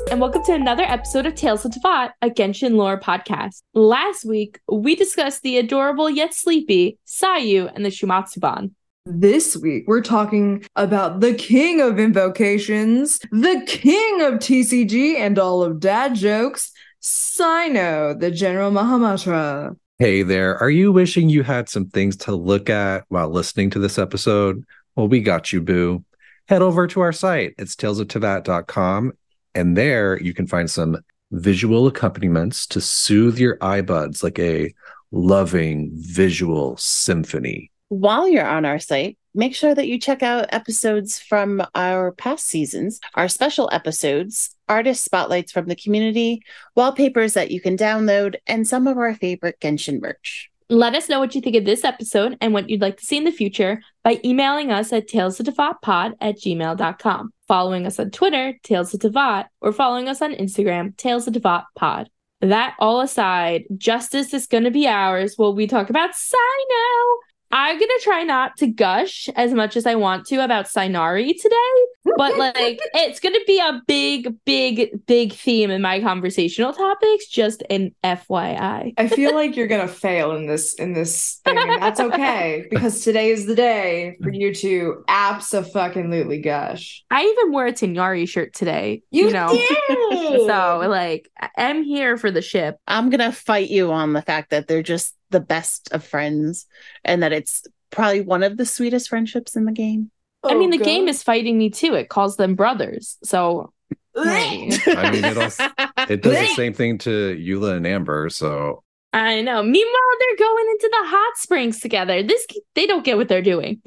Master and welcome to another episode of Tales of Teyvat, a Genshin lore podcast. Last week, we discussed the adorable yet sleepy Sayu and the Shumatsuban. This week, we're talking about the king of invocations, the king of TCG and all of dad jokes, Cyno, the General Mahamatra. Hey there, are you wishing you had some things to look at while listening to this episode? Well, we got you, boo. Head over to our site, it's talesofteyvat.com, and there you can find some visual accompaniments to soothe your eyebuds like a loving visual symphony. While you're on our site, make sure that you check out episodes from our past seasons, our special episodes, artist spotlights from the community, wallpapers that you can download, and some of our favorite Genshin merch. Let us know what you think of this episode and what you'd like to see in the future by emailing us at talesofteyvatpod at gmail.com, following us on Twitter, Tales of Teyvat, or following us on Instagram, Tales of Teyvat Pod. That all aside, justice is going to be ours while we talk about Cyno. I'm gonna try not to gush as much as I want to about Sainari today, but like it's gonna be a big, big, big theme in my conversational topics. Just an FYI. I feel like you're gonna fail in this in this thing, and that's okay because today is the day for you to absolutely gush. I even wore a Tighnari shirt today. You, You, know, did! so like I'm here for the ship. I'm going to fight you on the fact that they're just the best of friends and that it's probably one of the sweetest friendships in the game. I mean, Oh, the game is fighting me too. It calls them brothers. So I mean, it also it does the same thing to Eula and Amber, so I know. Meanwhile, they're going into the hot springs together. This they don't get what they're doing.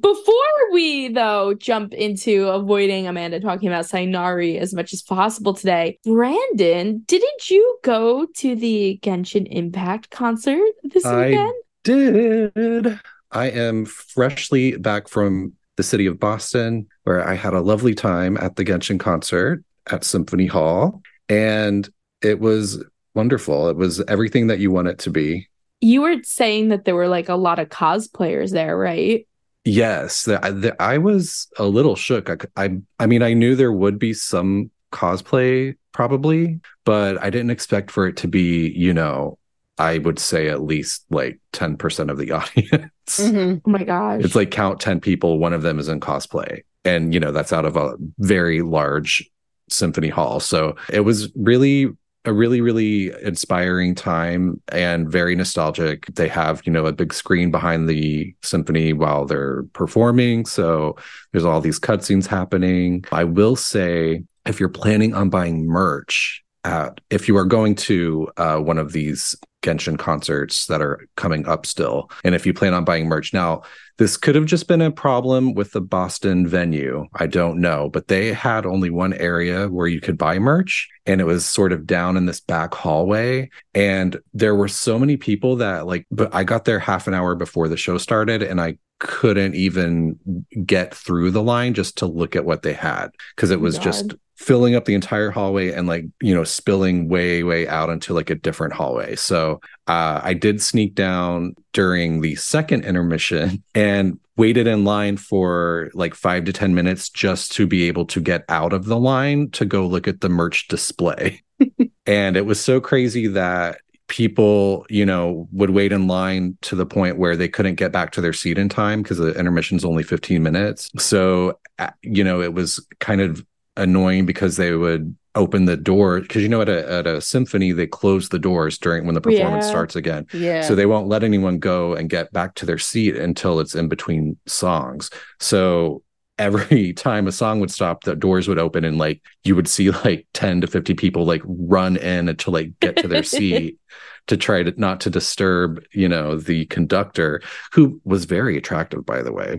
Before we though jump into avoiding Amanda talking about Sainari as much as possible today, Brandon, didn't you go to the Genshin Impact concert this I weekend? did. I am freshly back from the city of Boston, where I had a lovely time at the Genshin concert at Symphony Hall, and it was wonderful. It was everything that you want it to be. You were saying that there were like a lot of cosplayers there, right? Yes, the, I, the, I was a little shook. I, I mean, I knew there would be some cosplay probably, but I didn't expect for it to be, you know, I would say at least like 10% of the audience. Mhm. Oh my gosh. It's like count 10 people, one of them is in cosplay. And, you know, that's out of a very large symphony hall. So it was really a really, really inspiring time and very nostalgic. They have, you know, a big screen behind the symphony while they're performing. So there's all these cutscenes happening. I will say, if you're planning on buying merch, at, if you are going to uh, one of these Genshin concerts that are coming up still, and if you plan on buying merch now, this could have just been a problem with the Boston venue. I don't know, but they had only one area where you could buy merch, and it was sort of down in this back hallway. And there were so many people that, like, but I got there half an hour before the show started, and I couldn't even get through the line just to look at what they had because it was just filling up the entire hallway and like you know spilling way way out into like a different hallway. So uh, i did sneak down during the second intermission and waited in line for like five to ten minutes just to be able to get out of the line to go look at the merch display. And it was so crazy that people you know would wait in line to the point where they couldn't get back to their seat in time because the intermission's only 15 minutes so you know it was kind of annoying because they would open the door because you know at a at a symphony they close the doors during when the performance Yeah. starts again Yeah. so they won't let anyone go and get back to their seat until it's in between songs so every time a song would stop the doors would open and like you would see like 10 to 50 people like run in to like get to their seat to try to not to disturb you know the conductor who was very attractive by the way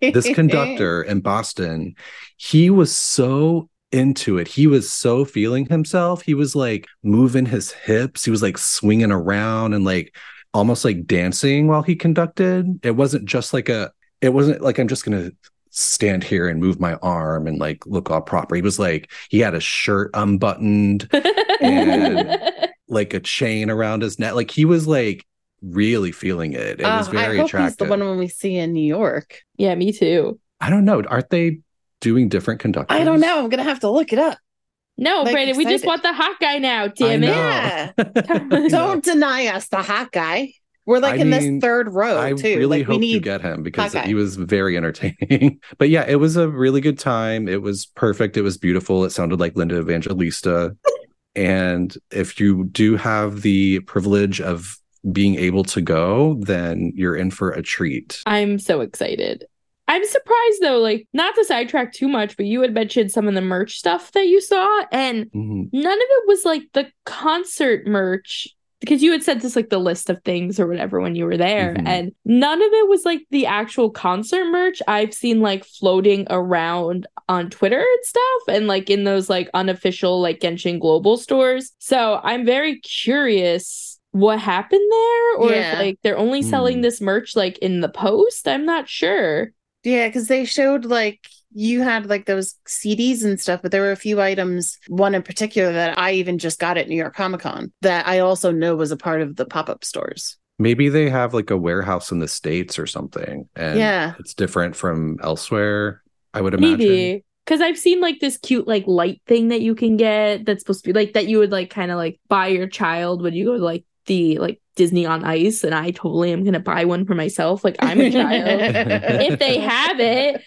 this conductor in Boston, he was so into it. He was so feeling himself. He was like moving his hips. He was like swinging around and like almost like dancing while he conducted. It wasn't just like a, it wasn't like I'm just going to stand here and move my arm and like look all proper. He was like, he had a shirt unbuttoned, And- like a chain around his neck. Like he was like really feeling it. It was Oh, very I hope attractive. he's the one when we see in New York. yeah, me too. I don't know. Aren't they doing different conductors? I don't know. I'm gonna have to look it up. No, Like, Brandon, we just want the hot guy now. Damn I it. know. Yeah. Don't deny us the hot guy. We're like I in mean, this third row I too. really like we hope you get him because guy. he was very entertaining. but yeah, it was a really good time. It was perfect. It was beautiful. It sounded like Linda Evangelista. and if you do have the privilege of being able to go, then you're in for a treat. I'm so excited. I'm surprised though, like not to sidetrack too much, but you had mentioned some of the merch stuff that you saw, and Mhm. none of it was like the concert merch because you had sent us like the list of things or whatever when you were there, Mhm. and none of it was like the actual concert merch I've seen like floating around on Twitter and stuff, and like in those like unofficial like Genshin Global stores. So I'm very curious what happened there, or Yeah. if like they're only selling Hmm. this merch like in the post. I'm not sure. Yeah, because they showed like you had like those CDs and stuff, but there were a few items, one in particular that I even just got at New York Comic Con that I also know was a part of the pop up stores. Maybe they have like a warehouse in the States or something. And Yeah. it's different from elsewhere, I would imagine. Maybe because I've seen like this cute like light thing that you can get that's supposed to be like that you would like kind of like buy your child when you go to like the like Disney on Ice, and I totally am gonna buy one for myself. Like I'm a child if they have it.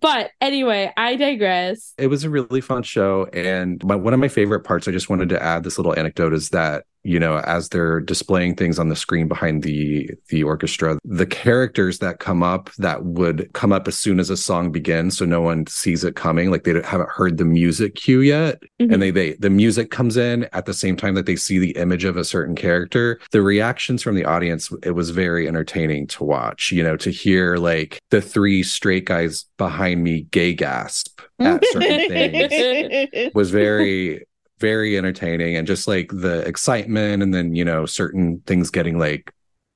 But anyway, I digress. it was a really fun show and my, one of my favorite parts i just wanted to add this little anecdote is that you know as they're displaying things on the screen behind the the orchestra the characters that come up that would come up as soon as a song begins so no one sees it coming like they haven't heard the music cue yet Mhm. and they they the music comes in at the same time that they see the image of a certain character the reactions from the audience it was very entertaining to watch you know to hear like the three straight guys behind me gay gasp at certain things was very very entertaining and just like the excitement and then you know certain things getting like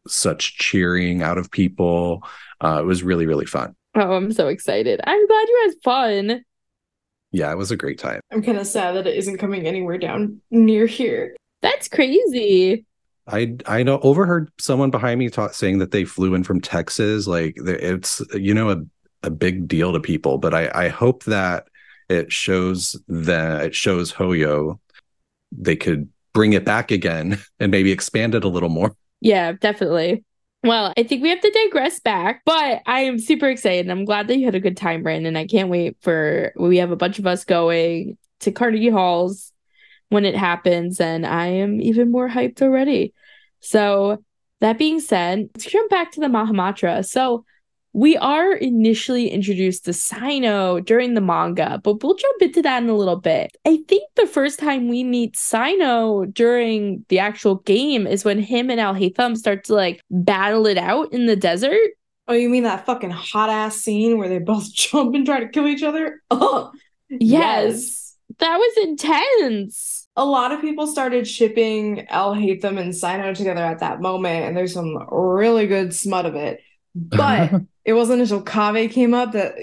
such cheering out of people uh it was really really fun Oh, I'm so excited. I'm glad you had fun. yeah it was a great time I'm kind of sad that it isn't coming anywhere down near here. That's crazy. I I know overheard someone behind me talk, saying that they flew in from Texas. Like it's you know a a big deal to people, but I I hope that it shows that it shows Hoyo they could bring it back again and maybe expand it a little more. Yeah, definitely. Well, I think we have to digress back, but I am super excited. I'm glad that you had a good time, Brandon. I can't wait for we have a bunch of us going to Carnegie Halls when it happens, and I am even more hyped already. So, that being said, let's jump back to the Mahamatra. So, we are initially introduced to Cyno during the manga, but we'll jump into that in a little bit. I think the first time we meet Cyno during the actual game is when him and Alhaitham start to like battle it out in the desert. Oh, you mean that fucking hot ass scene where they both jump and try to kill each other? Oh, Yes. That was intense. A lot of people started shipping Alhaitham and Cyno together at that moment, and there's some really good smut of it. But it wasn't until Kaveh came up that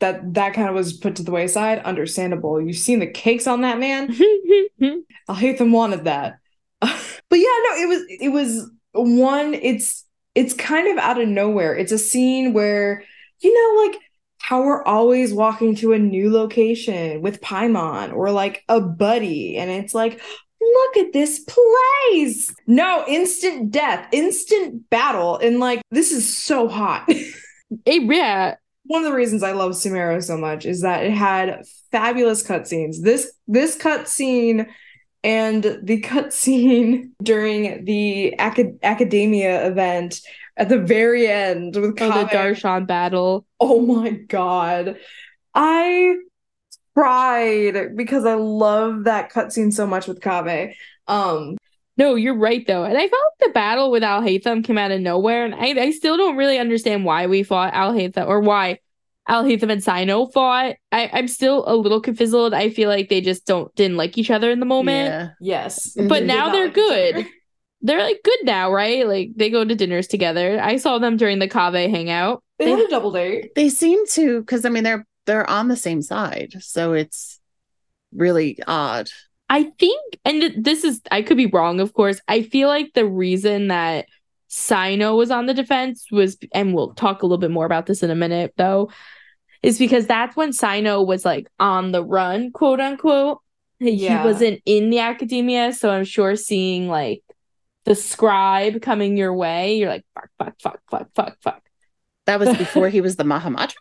that that kind of was put to the wayside. Understandable. You've seen the cakes on that man. Alhaitham wanted that. but yeah, no, it was it was one, it's it's kind of out of nowhere. It's a scene where, you know, like how we're always walking to a new location with Paimon or like a buddy, and it's like, look at this place. No, instant death, instant battle, and like this is so hot. Hey, yeah. one of the reasons I love Sumeru so much is that it had fabulous cutscenes. This this cutscene and the cutscene during the acad- academia event at the very end with Oh, the Darshan battle. Oh my god. I cried because I love that cutscene so much with Kaveh. Um No, you're right though. And I felt like the battle with Alhaitham came out of nowhere. And I, I still don't really understand why we fought Alhaitham or why Alhaitham and Cyno fought. I, I'm still a little confizzled. I feel like they just don't didn't like each other in the moment. Yeah. yes. But They now they're like good. They're like good now, right? Like they go to dinners together. I saw them during the Kaveh hangout. They had a double date. They seem to because I mean they're they're on the same side, so it's really odd. I think, and th- this is, I could be wrong, of course. I feel like the reason that Cyno was on the defense was, and we'll talk a little bit more about this in a minute, though, is because that's when Cyno was like on the run, quote unquote. Yeah. He wasn't in the academia, so I'm sure seeing like the scribe coming your way, you're like fuck, fuck, fuck, fuck, fuck, fuck. That was before he was the Mahamatra.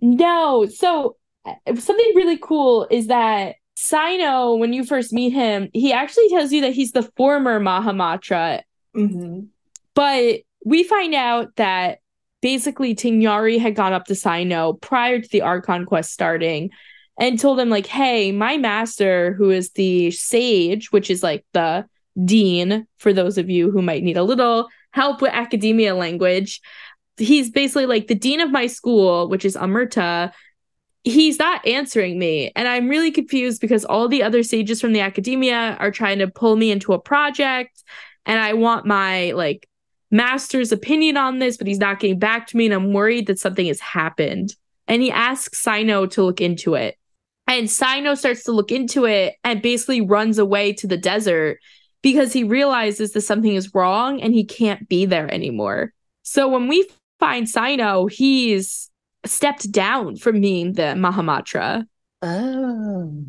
No, so uh, something really cool is that Cyno, when you first meet him, he actually tells you that he's the former Mahamatra, Mhm. but we find out that basically Tighnari had gone up to Cyno prior to the Archon quest starting and told him, like, hey, my master, who is the sage, which is like the dean, for those of you who might need a little help with academia language, he's basically like the dean of my school, which is Amurta. He's not answering me. And I'm really confused because all the other sages from the academia are trying to pull me into a project. And I want my like master's opinion on this, but he's not getting back to me. And I'm worried that something has happened. And he asks Cyno to look into it. And Cyno starts to look into it and basically runs away to the desert because he realizes that something is wrong and he can't be there anymore. So when we find Cyno, he's stepped down from being the Mahamatra. Oh.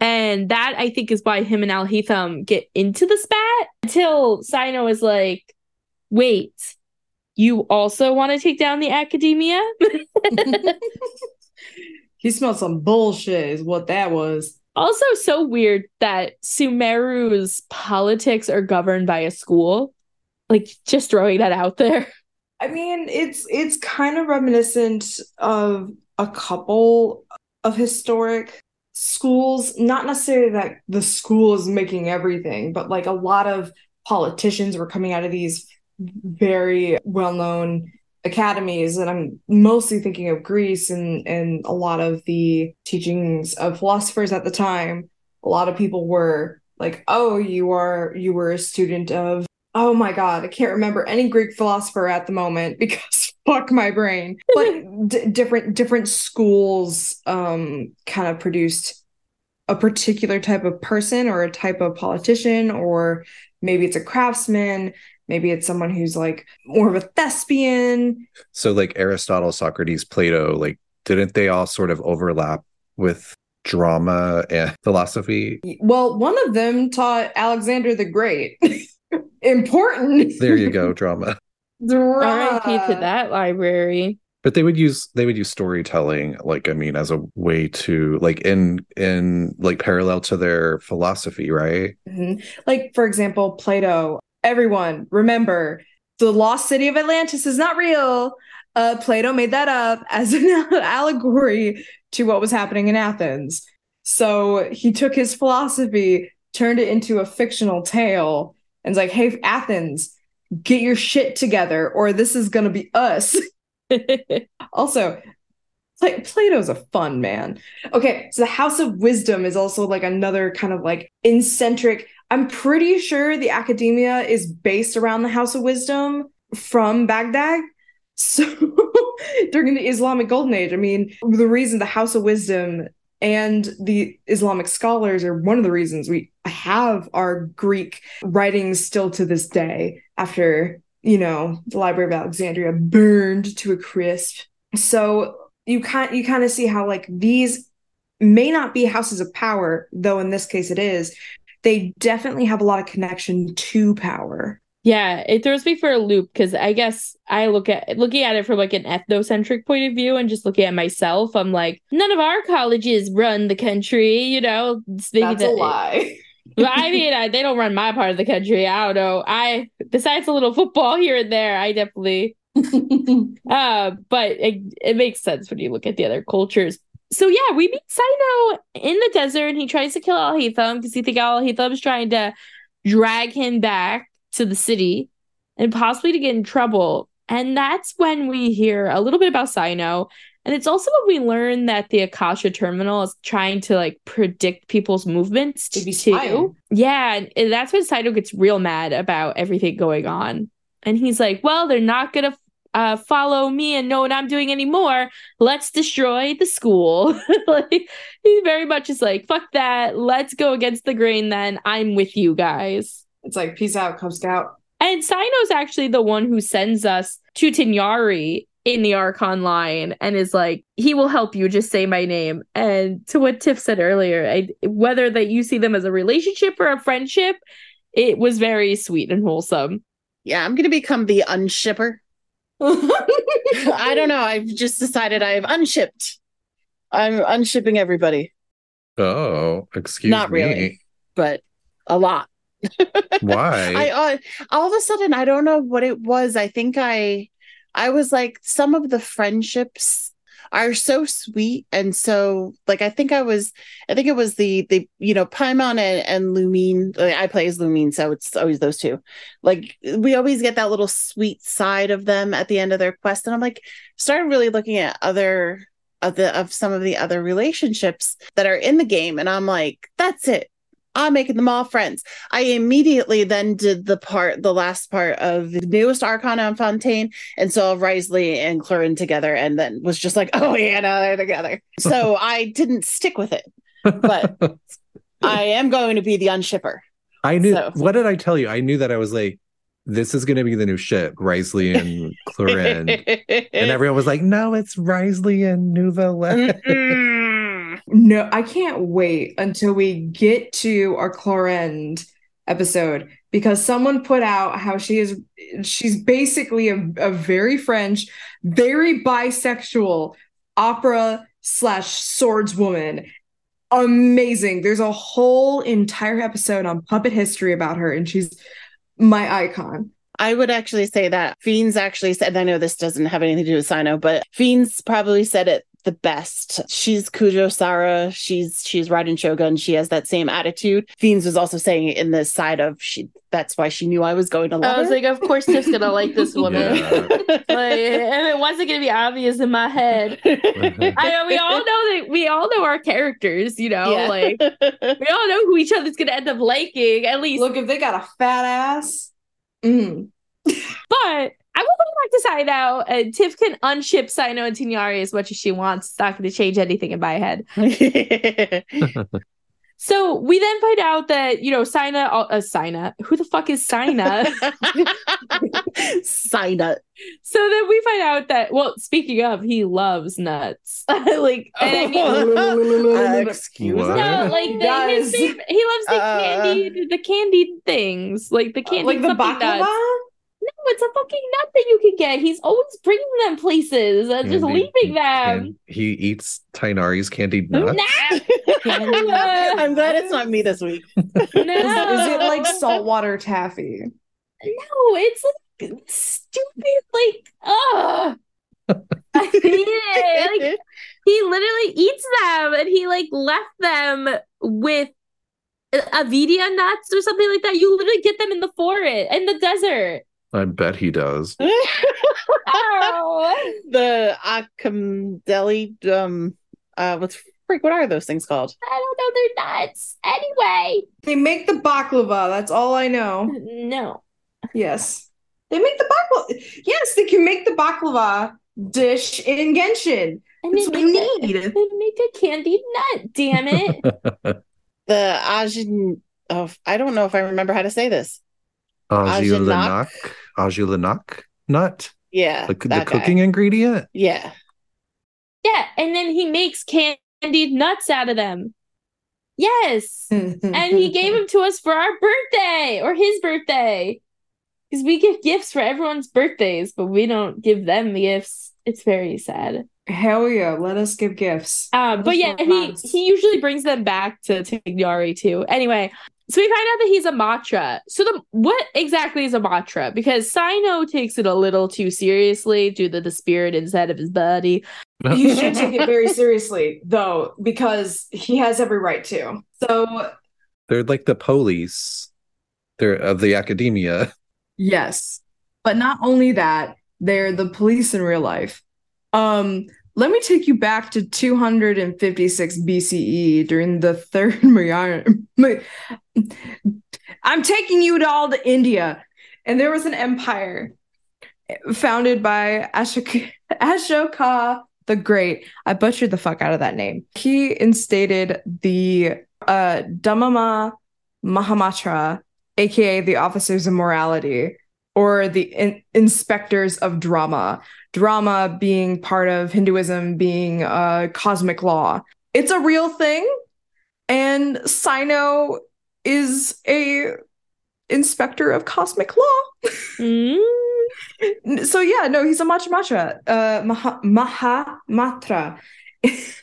And that I think is why him and Alhaitham get into the spat until Cyno is like, wait, you also want to take down the academia? He smelled some bullshit, is what that was. also, so weird that Sumeru's politics are governed by a school. Like, just throwing that out there. I mean, it's it's kind of reminiscent of a couple of historic schools. Not necessarily that the school is making everything, but like a lot of politicians were coming out of these very well-known academies, and I'm mostly thinking of Greece and and a lot of the teachings of philosophers at the time. A lot of people were like, "Oh, you are you were a student of oh my god, I can't remember any Greek philosopher at the moment because fuck my brain." But d- different different schools um kind of produced a particular type of person or a type of politician or maybe it's a craftsman maybe it's someone who's like more of a thespian So like Aristotle, Socrates, Plato, like didn't they all sort of overlap with drama and philosophy? well one of them taught alexander the great important There you go, drama. RIP to that library. But they would use they would use storytelling, like I mean, as a way to like in in like parallel to their philosophy, right? Mhm. Like, for example, Plato. Everyone, remember, the lost city of Atlantis is not real. Uh, Plato made that up as an allegory to what was happening in Athens. So he took his philosophy, turned it into a fictional tale, and it's like, hey, Athens, get your shit together, or this is going to be us. Also, Pla- Plato's a fun man. Okay, so the House of Wisdom is also like another kind of like incentric. I'm pretty sure the academia is based around the House of Wisdom from Baghdad. So during the Islamic Golden Age, I mean, the reason the House of Wisdom and the Islamic scholars are one of the reasons we have our Greek writings still to this day after, you know, the Library of Alexandria burned to a crisp. So you kind you kind of see how like these may not be houses of power, though in this case it is. They definitely have a lot of connection to power. Yeah, it throws me for a loop because I guess I look at looking at it from like an ethnocentric point of view and just looking at myself, I'm like, none of our colleges run the country, you know. That's a lie. Well, I mean, I, they don't run my part of the country. I don't know. I besides a little football here and there, I definitely uh, but it, it makes sense when you look at the other cultures. So yeah, we meet Cyno in the desert, and he tries to kill Alhaitham because he think Alhaitham's trying to drag him back to the city and possibly to get in trouble. And that's when we hear a little bit about Cyno. And it's also when we learn that the Akasha terminal is trying to like predict people's movements They'd too. Yeah, and- that's when Cyno gets real mad about everything going on. And he's like, well, they're not going to uh, follow me and know what I'm doing anymore. Let's destroy the school. like, he very much is like, fuck that. Let's go against the grain then. I'm with you guys. It's like peace out, Cub Scout. And Cyno's actually the one who sends us to Tighnari in the Archon line and is like, he will help you, just say my name. And to what Tiff said earlier, I, whether that you see them as a relationship or a friendship, it was very sweet and wholesome. Yeah, I'm gonna become the unshipper. I don't know. I've just decided I've unshipped. I'm unshipping everybody, Oh, excuse Not me. Not really. but a lot. Why? I uh, all of a sudden I don't know what it was. I think I I was like some of the friendships are so sweet and so like I think I was I think it was the the you know Paimon and, and Lumine like, I play as Lumine so it's always those two like we always get that little sweet side of them at the end of their quest and I'm like started really looking at other of the of some of the other relationships that are in the game and I'm like that's it I'm making them all friends I immediately then did the part, the last part of the newest Arcana on Fontaine, and saw Wriothesley and Clorinde together, and then was just like, oh yeah, no, they're together. So I didn't stick with it, but I am going to be the unshipper. I knew. So- What did I tell you? I knew that I was like, this is going to be the new ship, Wriothesley and Clorinde. and everyone was like, no, it's Wriothesley and Nuva. No, I can't wait until we get to our Clorinde episode because someone put out how she is she's basically a, a very French, very bisexual opera slash swordswoman. Amazing. There's a whole entire episode on puppet history about her, and she's my icon. I would actually say that Fiends actually said, I know this doesn't have anything to do with Cyno, but Fiends probably said it the best. She's Kujo Sara. She's she's Raiden Shogun. She has that same attitude. Fiends was also saying in this side of she that's why she knew I was going to love I was her. like, of course Tiff's gonna like this woman. Yeah. like, and it wasn't gonna be obvious in my head. I know we all know that we all know our characters, you know, Yeah. like we all know who each other's gonna end up liking, at least. Look, if they got a fat ass, mm. But I would like to sign out. Uh, Tiff can unship Cyno and Tighnari as much as she wants. It's not going to change anything in my head. So we then find out that you know Sina, uh, Sina, who the fuck is Sina? Sign up. so then we find out that well, speaking of, he loves nuts. like, and I mean, excuse me. no, like the, Guys. his favorite, he loves the Uh, candied, the candied things, like the candied like the baklava. nuts. No, it's a fucking nut that you can get. He's always bringing them places and just And he- leaving them. and he eats Tighnari's candied nuts. Nah, I'm glad it's not me this week. no. Is, is it like saltwater taffy? No, it's like stupid, like, ugh. I hate it. Like, he literally eats them and he like left them with avidia nuts or something like that. You literally get them in the forest, in the desert. I bet he does. Oh. the Akimdeli, um, uh, what's freak? What are those things called? I don't know, they're nuts. Anyway, They make the baklava. That's all I know. no. Yes. They make the baklava. Yes, they can make the baklava dish in Genshin. And That's what we make, a, need. they make a candied nut, damn it. The Ajin. Oh, I don't know if I remember how to say this. Ajilenakh. Ajilenakh nut. Yeah, The, the cooking ingredient. Yeah, yeah, and then he makes candied nuts out of them. Yes. and he gave them to us for our birthday or his birthday because we give gifts for everyone's birthdays but we don't give them the gifts it's very sad Hell yeah, let us give gifts. um but us yeah he he usually brings them back to Tighnari too anyway so we find out that he's a matra so the what exactly is a matra because Cyno takes it a little too seriously due to the spirit inside of his body You should take it very seriously, though, because he has every right to. So, They're like the police. They're of the academia. yes. But not only that, they're the police in real life. Um, let me take you back to 256 BCE during the third Mauryan. I'm taking you to all to India, and there was an empire founded by Ashoka, Ashoka the Great. I butchered the fuck out of that name. He instated the uh, Mahamatra, aka the Officers of Morality, or the in- inspectors of dharma. Dharma being part of Hinduism, being uh, cosmic law. It's a real thing, and Cyno is a inspector of cosmic law. Mm. so yeah, no, he's a Macha Macha, uh, Maha, Maha Matra.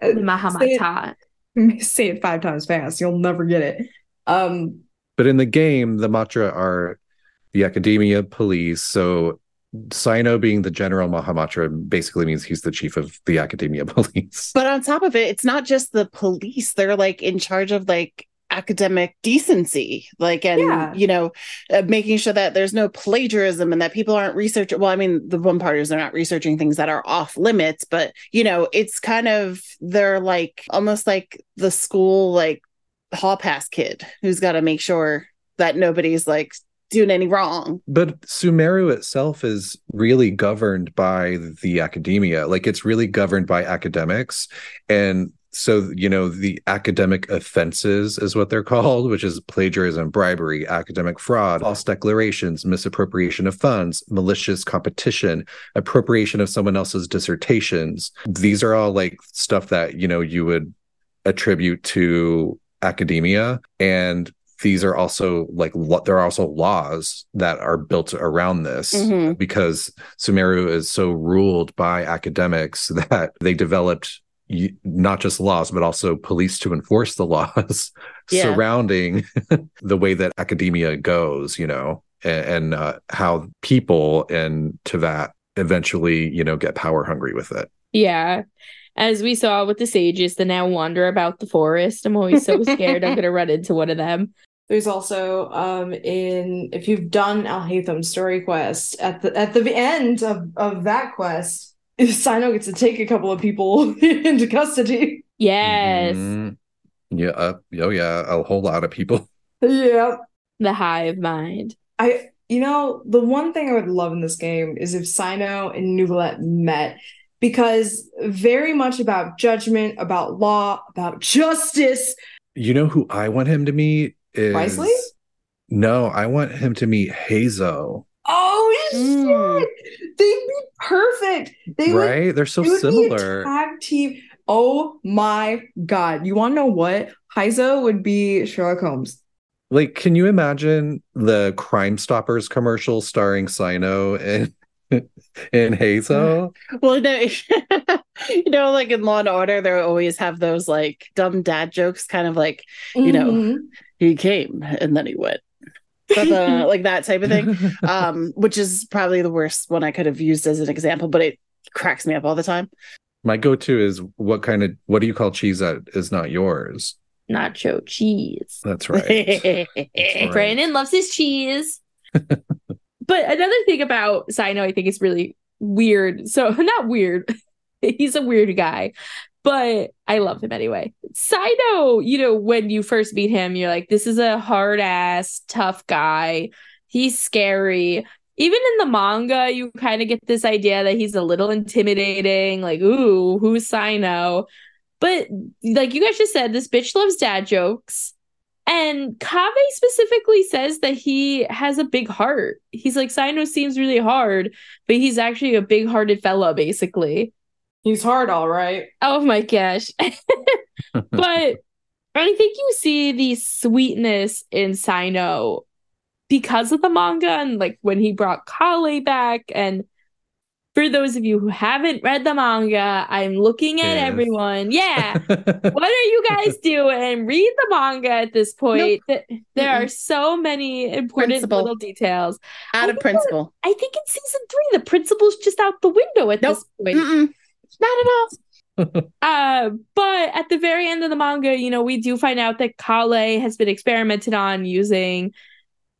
The Mahamata. Say it five times fast, you'll never get it. Um, But in the game, the Matra are the academia police. So Cyno being the general Mahamatra basically means he's the chief of the academia police. But on top of it, it's not just the police. They're like in charge of like academic decency, like, and, Yeah. you know, uh, making sure that there's no plagiarism and that people aren't researching. Well, I mean, the one part is they're not researching things that are off limits, but, you know, it's kind of, they're like almost like the school, like hall pass kid who's got to make sure that nobody's like doing any wrong. But Sumeru itself is really governed by the academia. Like it's really governed by academics. And so, you know, the academic offenses is what they're called, which is plagiarism, bribery, academic fraud, false declarations, misappropriation of funds, malicious competition, appropriation of someone else's dissertations. These are all like stuff that, you know, you would attribute to academia. And these are also like lo- there are also laws that are built around this Mhm. because Sumeru is so ruled by academics that they developed not just laws but also police to enforce the laws Yeah. surrounding the way that academia goes you know and, and uh, how people in Teyvat eventually you know get power hungry with it Yeah. As we saw with the sages, that now wander about the forest. I'm always so scared I'm gonna run into one of them. There's also um in if you've done Alhaitham's story quest at the at the end of of that quest, Cyno gets to take a couple of people into custody. Yes. Mhm. yeah uh, oh yeah a whole lot of people Yeah, The hive mind. I you know the one thing I would love in this game is if Cyno and Neuvillette met because very much about judgment, about law, about justice. You know who I want him to meet is Wriothesley? No, I want him to meet Heizou. Oh Mm. shit! They'd be perfect. They would right? They're so It would be a similar. tag team. Oh my god! You want to know what? Heizou would be Sherlock Holmes. Like, can you imagine the Crime Stoppers commercial starring Cyno and and Heizou? Well, no, you know, like in Law and Order, they always have those like dumb dad jokes, kind of like You know, Mhm. He came and then he went, like that type of thing. Um, which is probably the worst one I could have used as an example, but it cracks me up all the time. My go-to is what kind of what do you call cheese that is not yours? Nacho cheese. That's right. right. Brandon loves his cheese. but another thing about Cyno, I think is really weird. So not weird. He's a weird guy, but I love him anyway. Cyno, you know, when you first meet him, you're like, this is a hard ass, tough guy. He's scary. Even in the manga, you kind of get this idea that he's a little intimidating, like, ooh, who's Cyno? But like you guys just said, this bitch loves dad jokes. And Kaveh specifically says that he has a big heart. He's like, Cyno seems really hard, but he's actually a big hearted fella, basically. He's hard, all right. Oh my gosh. but I think you see the sweetness in Cyno because of the manga and like when he brought Collei back. And for those of you who haven't read the manga, I'm looking at Yes. everyone. Yeah. what are you guys doing? Read the manga at this point. Th- There are so many important Principle. little details. Out of principle. I think in season three, the principal's just out the window at Nope. this point. Mm-mm. Not at all. Uh, but at the very end of the manga, you know, we do find out that Collei has been experimented on using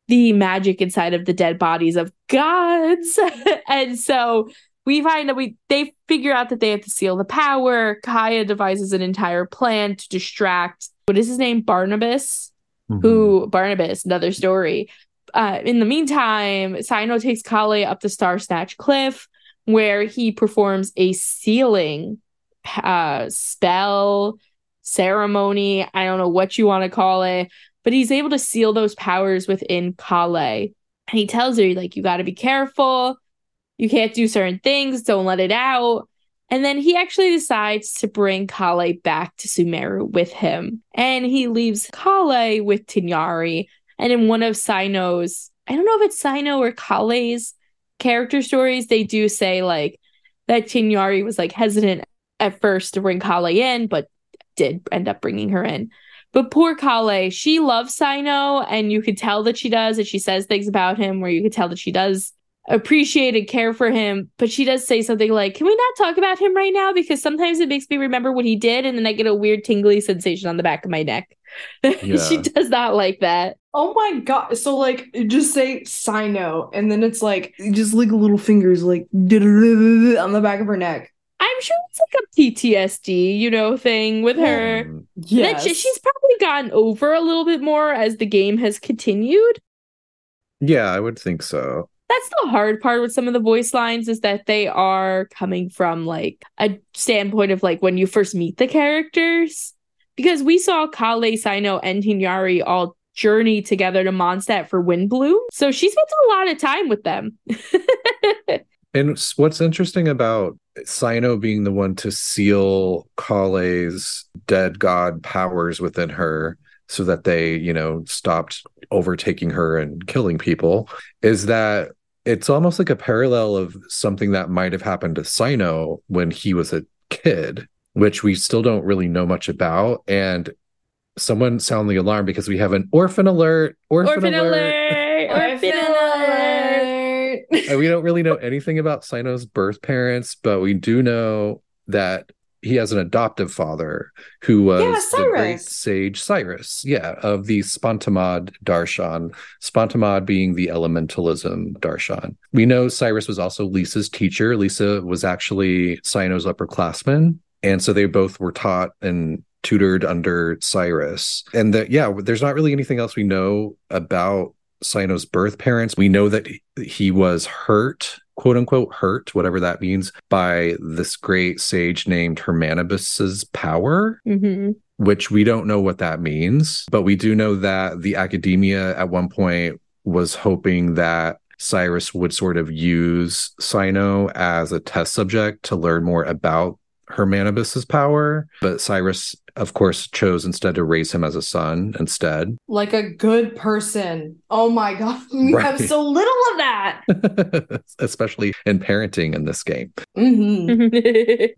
the magic inside of the dead bodies of gods. and so we find that we they figure out that they have to seal the power. Kaeya devises an entire plan to distract what is his name? Barnabas Mm-hmm. who Barnabas, another story. Uh, in the meantime, Cyno takes Collei up the Star Snatch Cliff, where he performs a sealing uh, spell ceremony. I don't know what you want to call it, but he's able to seal those powers within Collei. And he tells her, like, you got to be careful. You can't do certain things. Don't let it out. And then he actually decides to bring Collei back to Sumeru with him. And he leaves Collei with Tighnari. And in one of Cyno's, I don't know if it's Cyno or Collei's character stories, they do say like that Tighnari was like hesitant at first to bring Collei in, but did end up bringing her in. But poor Collei, she loves Cyno, and you could tell that she does, and she says things about him where you could tell that she does appreciate and care for him. But she does say something like, Can we not talk about him right now? Because sometimes it makes me remember what he did, and then I get a weird tingly sensation on the back of my neck. Yeah. she does not like that. Oh my god. So like just say Cyno and then it's like just like little fingers like on the back of her neck. I'm sure it's like a PTSD, you know, thing with her. Hmm. That Yes. she- she's probably gotten over a little bit more as the game has continued. yeah, I would think so. That's the hard part with some of the voice lines is that they are coming from like a standpoint of like when you first meet the characters. Because we saw Collei, Cyno, and Tighnari all journey together to Mondstadt for Windbloom. So she spent a lot of time with them. And what's interesting about Cyno being the one to seal Collei's dead god powers within her so that they, you know, stopped overtaking her and killing people is that it's almost like a parallel of something that might have happened to Cyno when he was a kid, which we still don't really know much about. And someone sound the alarm because we have an orphan alert. Orphan, Orphan alert. alert! Orphan alert! We don't really know anything about Cyno's birth parents, but we do know that he has an adoptive father who was Yeah, the great sage Cyrus, yeah, of the Spantamad Darshan. Spantamad being the elementalism Darshan. We know Cyrus was also Lisa's teacher. Lisa was actually Cyno's upperclassman, and so they both were taught and tutored under Cyrus. And that, yeah, there's not really anything else we know about Cyno's birth parents. We know that he was hurt, quote unquote, hurt, whatever that means, by this great sage named Hermanibus's power, hmm which we don't know what that means. But we do know that the academia at one point was hoping that Cyrus would sort of use Cyno as a test subject to learn more about Hermanibus's power. But Cyrus, of course, chose instead to raise him as a son instead. like a good person. Oh my god. We have so little of that. especially in parenting in this game. hmm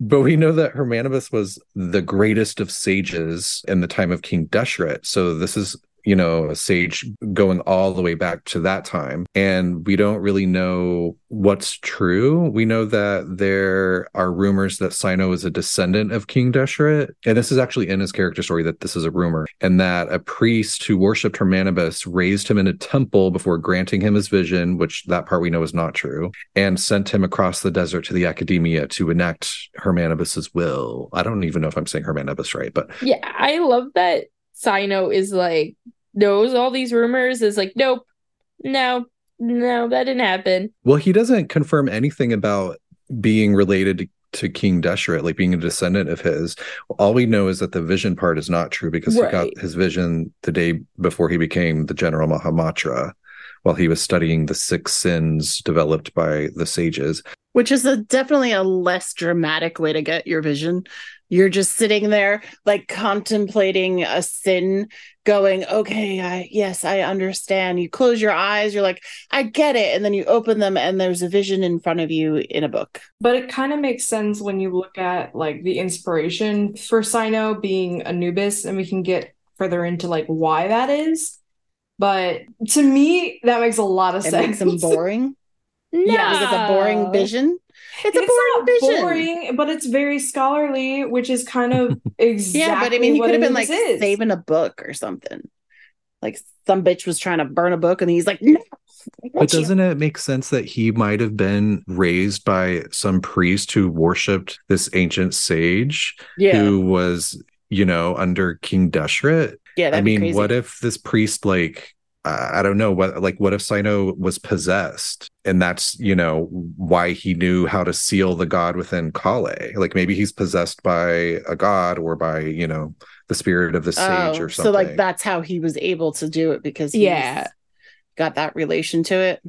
But we know that Hermanibus was the greatest of sages in the time of King Deshret. So this is, you know, a sage going all the way back to that time. And we don't really know what's true. We know that there are rumors that Cyno is a descendant of King Deshret. And this is actually in his character story that this is a rumor. And that a priest who worshipped Hermanibus raised him in a temple before granting him his vision, which that part we know is not true and sent him across the desert to the academia to enact Hermanibus's will. I don't even know if I'm saying Hermanibus right, but yeah, I love that Cyno is like knows all these rumors, is like, nope, no, no, that didn't happen. well, he doesn't confirm anything about being related to, to King Deshret, like being a descendant of his. All we know is that the vision part is not true because he got his vision the day before he became the General Mahamatra. While he was studying the six sins developed by the sages, which is a definitely a less dramatic way to get your vision. You're just sitting there like contemplating a sin, going, "Okay, I yes, I understand." You close your eyes, you're like, "I get it," and then you open them, and there's a vision in front of you in a book. But it kind of makes sense when you look at like the inspiration for Cyno being Anubis, and we can get further into like why that is. But to me, that makes a lot of It sense. makes them boring. No, Is it a boring vision? It's a It's boring not vision. boring, but it's very scholarly, which is kind of exactly Yeah, but I mean, he what could have been like is. saving a book or something. Like some bitch was trying to burn a book, and he's like, "No." But doesn't it make sense that he might have been raised by some priest who worshipped this ancient sage Yeah, who was, you know, under King Deshret? yeah. I mean, crazy. what if this priest, like, I don't know, what, like, what if Cyno was possessed and that's, you know, why he knew how to seal the god within Collei? Like, maybe he's possessed by a god or by, you know, the spirit of the sage Oh, or something. so like that's how he was able to do it because he's- Yeah. got that relation to it.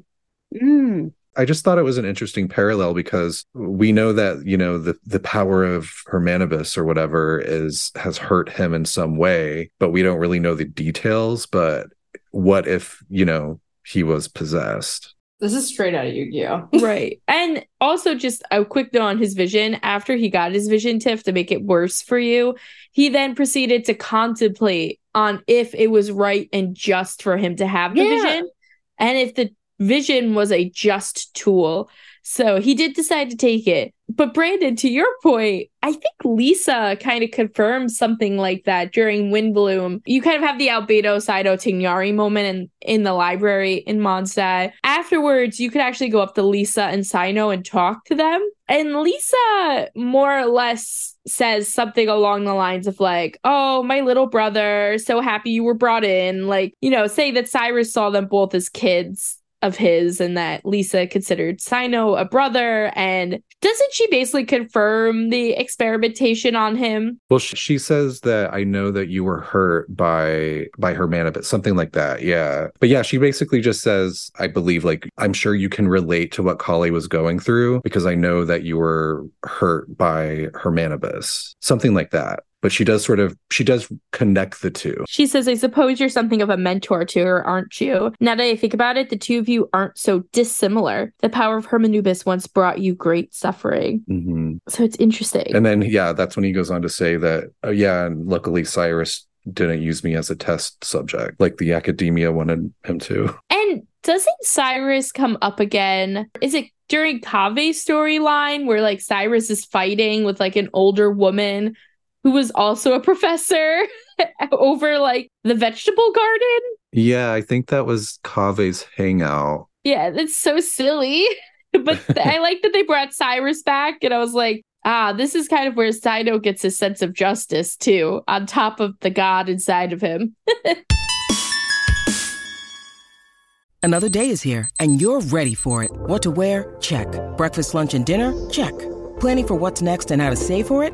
Mm. I just thought it was an interesting parallel because we know that you know the the power of Hermanibus or whatever is has hurt him in some way, but we don't really know the details. But what if you know he was possessed? This is straight out of Yu-Gi-Oh. right. And also just a quick note on his vision. After he got his vision tiff to make it worse for you, he then proceeded to contemplate on if it was right and just for him to have the Yeah. vision and if the vision was a just tool. So he did decide to take it. But Brandon, to your point, I think Lisa kind of confirmed something like that during Windblume. You kind of have the Albedo Saito Tighnari moment in, in the library in Mondstadt. Afterwards, you could actually go up to Lisa and Cyno and talk to them. And Lisa more or less says something along the lines of like, "Oh, my little brother, so happy you were brought in." Like, you know, say that Cyrus saw them both as kids of his and that Lisa considered Cyno a brother and doesn't she basically confirm the experimentation on him? Well, she, says that I know that you were hurt by by Hermanubis, something like that. Yeah, but yeah, she basically just says, "I believe, like, I'm sure you can relate to what Collei was going through because I know that you were hurt by Hermanubis, something like that." But she does sort of she does connect the two. She says, I suppose you're something of a mentor to her, aren't you? Now that I think about it, the two of you aren't so dissimilar. The power of Hermanubis once brought you great suffering. Mhm. So it's interesting. And then yeah, that's when he goes on to say that, oh yeah, and luckily Cyrus didn't use me as a test subject like the academia wanted him to. And doesn't Cyrus come up again? Is it during Kaveh's storyline where like Cyrus is fighting with like an older woman who was also a professor over like the vegetable garden? Yeah, I think that was Kaveh's hangout. Yeah, that's so silly. but I like that they brought Cyrus back, and I was like, ah, this is kind of where Cyno gets his sense of justice too, on top of the god inside of him. Another day is here, and you're ready for it. What to wear? Check. Breakfast, lunch, and dinner? Check. Planning for what's next and how to save for it?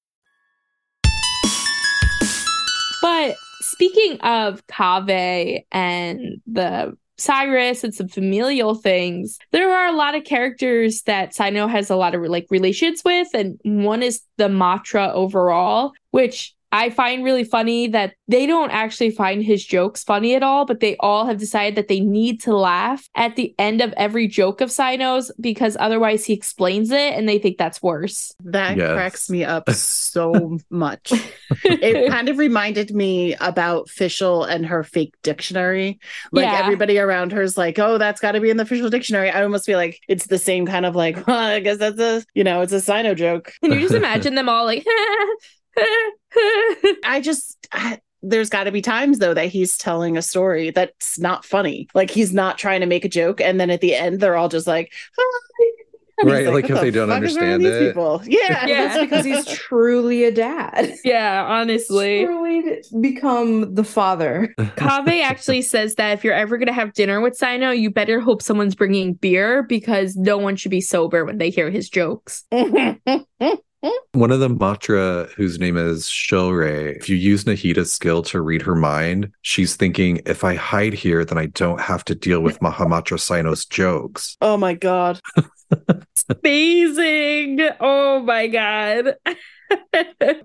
But speaking of Kaveh and the Cyrus and some familial things, there are a lot of characters that Cyno has a lot of like relations with, and one is the Matra overall, which I find really funny that they don't actually find his jokes funny at all, but they all have decided that they need to laugh at the end of every joke of Cyno's because otherwise he explains it and they think that's worse. That Yes. cracks me up so much. it kind of reminded me about Fischl and her fake dictionary. Like Yeah. everybody around her is like, oh, that's got to be in the official dictionary. I almost feel like it's the same kind of like, well, I guess that's a, you know, it's a Cyno joke. Can you just imagine them all like, I just, I, there's got to be times though that he's telling a story that's not funny. Like he's not trying to make a joke. And then at the end, they're all just like, "Hi." And Right, like "What if the they don't fuck is understand these it." People? Yeah. Yeah. That's because he's truly a dad. yeah, honestly. Truly become the father. Kaveh actually says that if you're ever going to have dinner with Cyno, you better hope someone's bringing beer because no one should be sober when they hear his jokes. Hmm? One of the Matra, whose name is Shilre, if you use Nahida's skill to read her mind, she's thinking, if I hide here, then I don't have to deal with Mahamatra Cyno's jokes. oh my God. Amazing. Oh my god.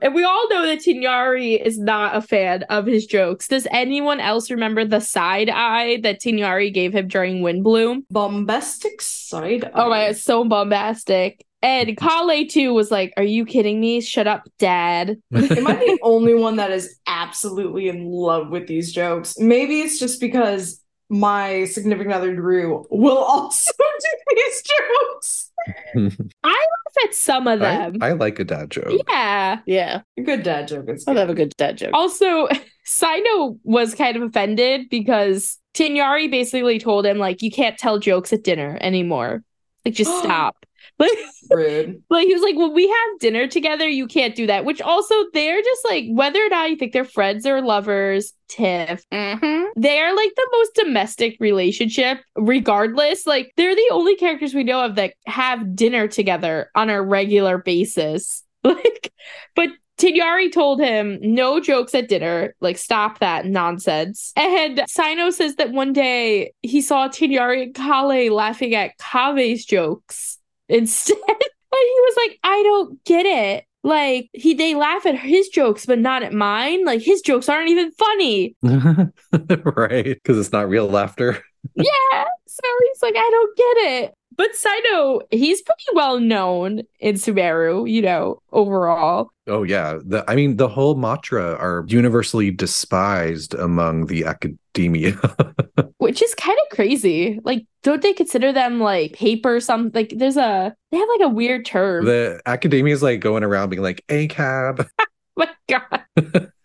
and we all know that Tighnari is not a fan of his jokes. Does anyone else remember the side eye that Tighnari gave him during Windblume? Bombastic side. Oh my, it's so bombastic. And Collei too was like, Are you kidding me? Shut up, dad. Am I the only one that is absolutely in love with these jokes? Maybe it's just because my significant other Drew will also do these jokes. I laugh at some of I, them. I like a dad joke. yeah. Yeah. A good dad joke. Is I'll good. have a good dad joke. Also, Cyno was kind of offended because Tighnari basically told him, like, you can't tell jokes at dinner anymore. Like, just stop. Like, rude. like he was like, when we have dinner together, you can't do that. Which also, they're just like, whether or not you think they're friends or lovers, Tiff, Mm-hmm. they're like the most domestic relationship, regardless. Like, they're the only characters we know of that have dinner together on a regular basis. Like, but Tighnari told him no jokes at dinner, like stop that nonsense. And Cyno says that one day he saw Tighnari and Collei laughing at Kaveh's jokes instead. and he was like, I don't get it. Like he they laugh at his jokes, but not at mine. Like his jokes aren't even funny. right. Because it's not real laughter. yeah. So he's like, I don't get it. But Cyno, he's pretty well known in Sumeru, you know, overall. Oh yeah. The I mean the whole Matra are universally despised among the academia. which is kind of crazy. Like, don't they consider them like paper? Some like there's a they have like a weird term. the academia is like going around being like a cab. Oh my God,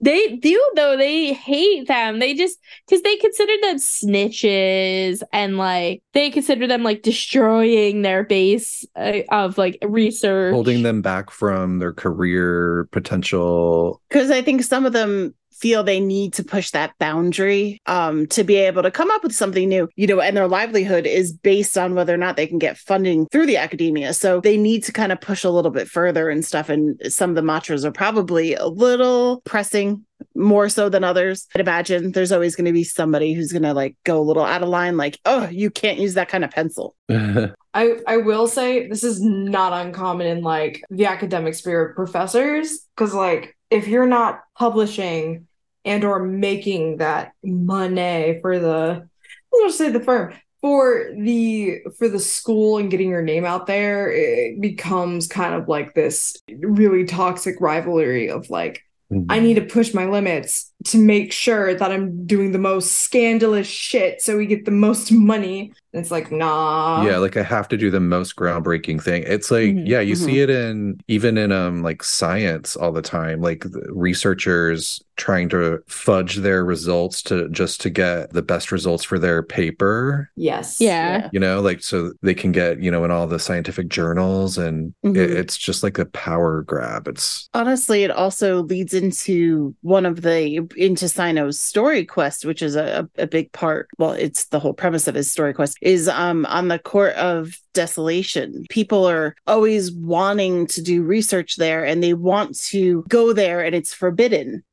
they do though. They hate them. They just because they consider them snitches and like they consider them like destroying their base uh, of like research, holding them back from their career potential. Because I think some of them feel they need to push that boundary um, to be able to come up with something new, you know, and their livelihood is based on whether or not they can get funding through the academia. So they need to kind of push a little bit further and stuff. And some of the mantras are probably a little pressing more so than others. I'd imagine there's always going to be somebody who's going to like go a little out of line, like, oh, you can't use that kind of pencil. I I will say this is not uncommon in like the academic sphere of professors because like if you're not publishing and or making that money for the let's say the firm for the for the school and getting your name out there it becomes kind of like this really toxic rivalry of like I mm-hmm. need to push my limits to make sure that I'm doing the most scandalous shit so we get the most money. And it's like, nah. yeah like i have to do the most groundbreaking thing it's like Mhm, yeah you mhm. see it in even in um like science all the time like the researchers trying to fudge their results to just to get the best results for their paper Yes. Yeah. you know like so they can get you know in all the scientific journals and it, Mhm. it's just like a power grab it's Honestly, it also leads into one of the into Cyno's story quest, which is a, a big part. Well, it's the whole premise of his story quest is um on the court of desolation. People are always wanting to do research there and they want to go there and it's forbidden.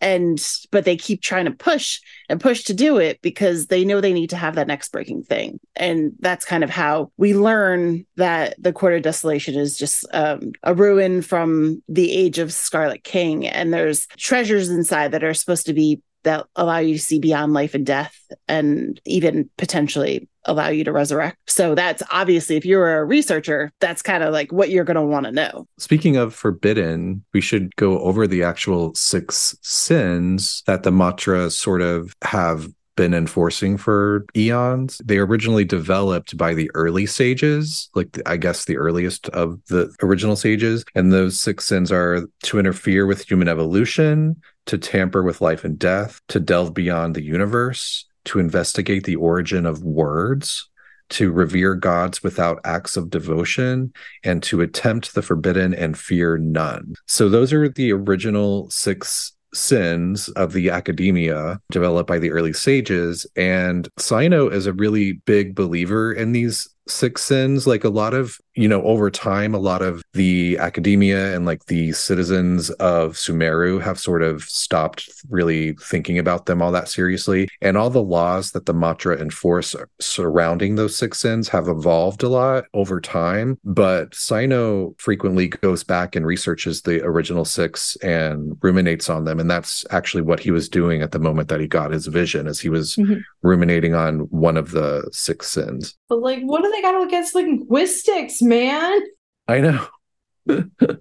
And but they keep trying to push and push to do it because they know they need to have that next breaking thing. And that's kind of how we learn that the Court of Desolation is just um, a ruin from the age of Scarlet King. And there's treasures inside that are supposed to be that allow you to see beyond life and death and even potentially allow you to resurrect. So that's obviously if you're a researcher, that's kind of like what you're going to want to know. Speaking of forbidden, we should go over the actual six sins that the Matras sort of have been enforcing for eons. They originally developed by the early sages, like I guess the earliest of the original sages. And those six sins are to interfere with human evolution, to tamper with life and death, to delve beyond the universe, to investigate the origin of words, to revere gods without acts of devotion, and to attempt the forbidden and fear none. So those are the original six sins of the academia developed by the early sages and Cyno is a really big believer in these six sins like a lot of you know over time a lot of the academia and like the citizens of Sumeru have sort of stopped really thinking about them all that seriously. And all the laws that the Matra enforce surrounding those six sins have evolved a lot over time. But Cyno frequently goes back and researches the original six and ruminates on them. And that's actually what he was doing at the moment that he got his vision as he was Mhm. ruminating on one of the six sins. But like, what do they got to against linguistics, man? I know.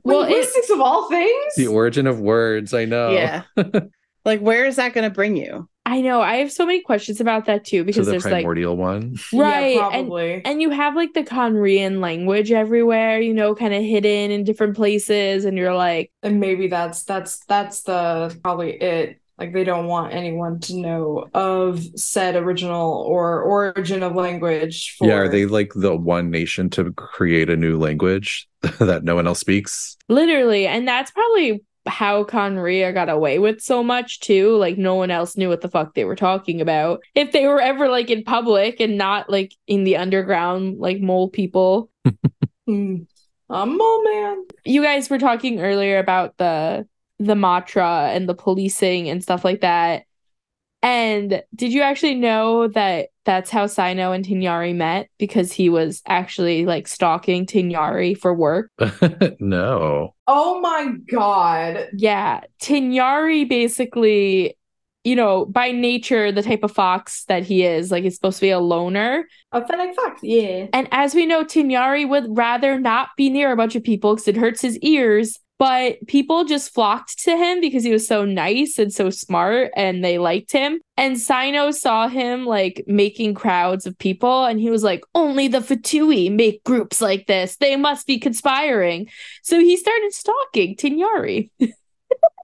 Well, it- Linguistics of all things. The origin of words. I know. Yeah. like, where is that going to bring you? I know. I have so many questions about that too To because the there's like the primordial one. right Yeah, and and you have like the Khaenri'ahn language everywhere, you know, kind of hidden in different places, and you're like, and maybe that's that's that's the probably it like they don't want anyone to know of said original or origin of language for Yeah, are they like the one nation to create a new language that no one else speaks? literally, and that's probably how Khaenri'ah got away with so much too. Like no one else knew what the fuck they were talking about. If they were ever like in public and not like in the underground, like mole people. Hmm. I'm mole man You guys were talking earlier about the the Matra and the policing and stuff like that. And did you actually know that that's how Cyno and Tighnari met? Because he was actually like stalking Tighnari for work. no. oh my god Yeah, Tighnari basically, you know, by nature, the type of fox that he is, like, he's supposed to be a loner. a fennec fox yeah And as we know, Tighnari would rather not be near a bunch of people because it hurts his ears. But people just flocked to him because he was so nice and so smart and they liked him. And Cyno saw him like making crowds of people and he was like, only the Fatui make groups like this. They must be conspiring. So he started stalking Tighnari.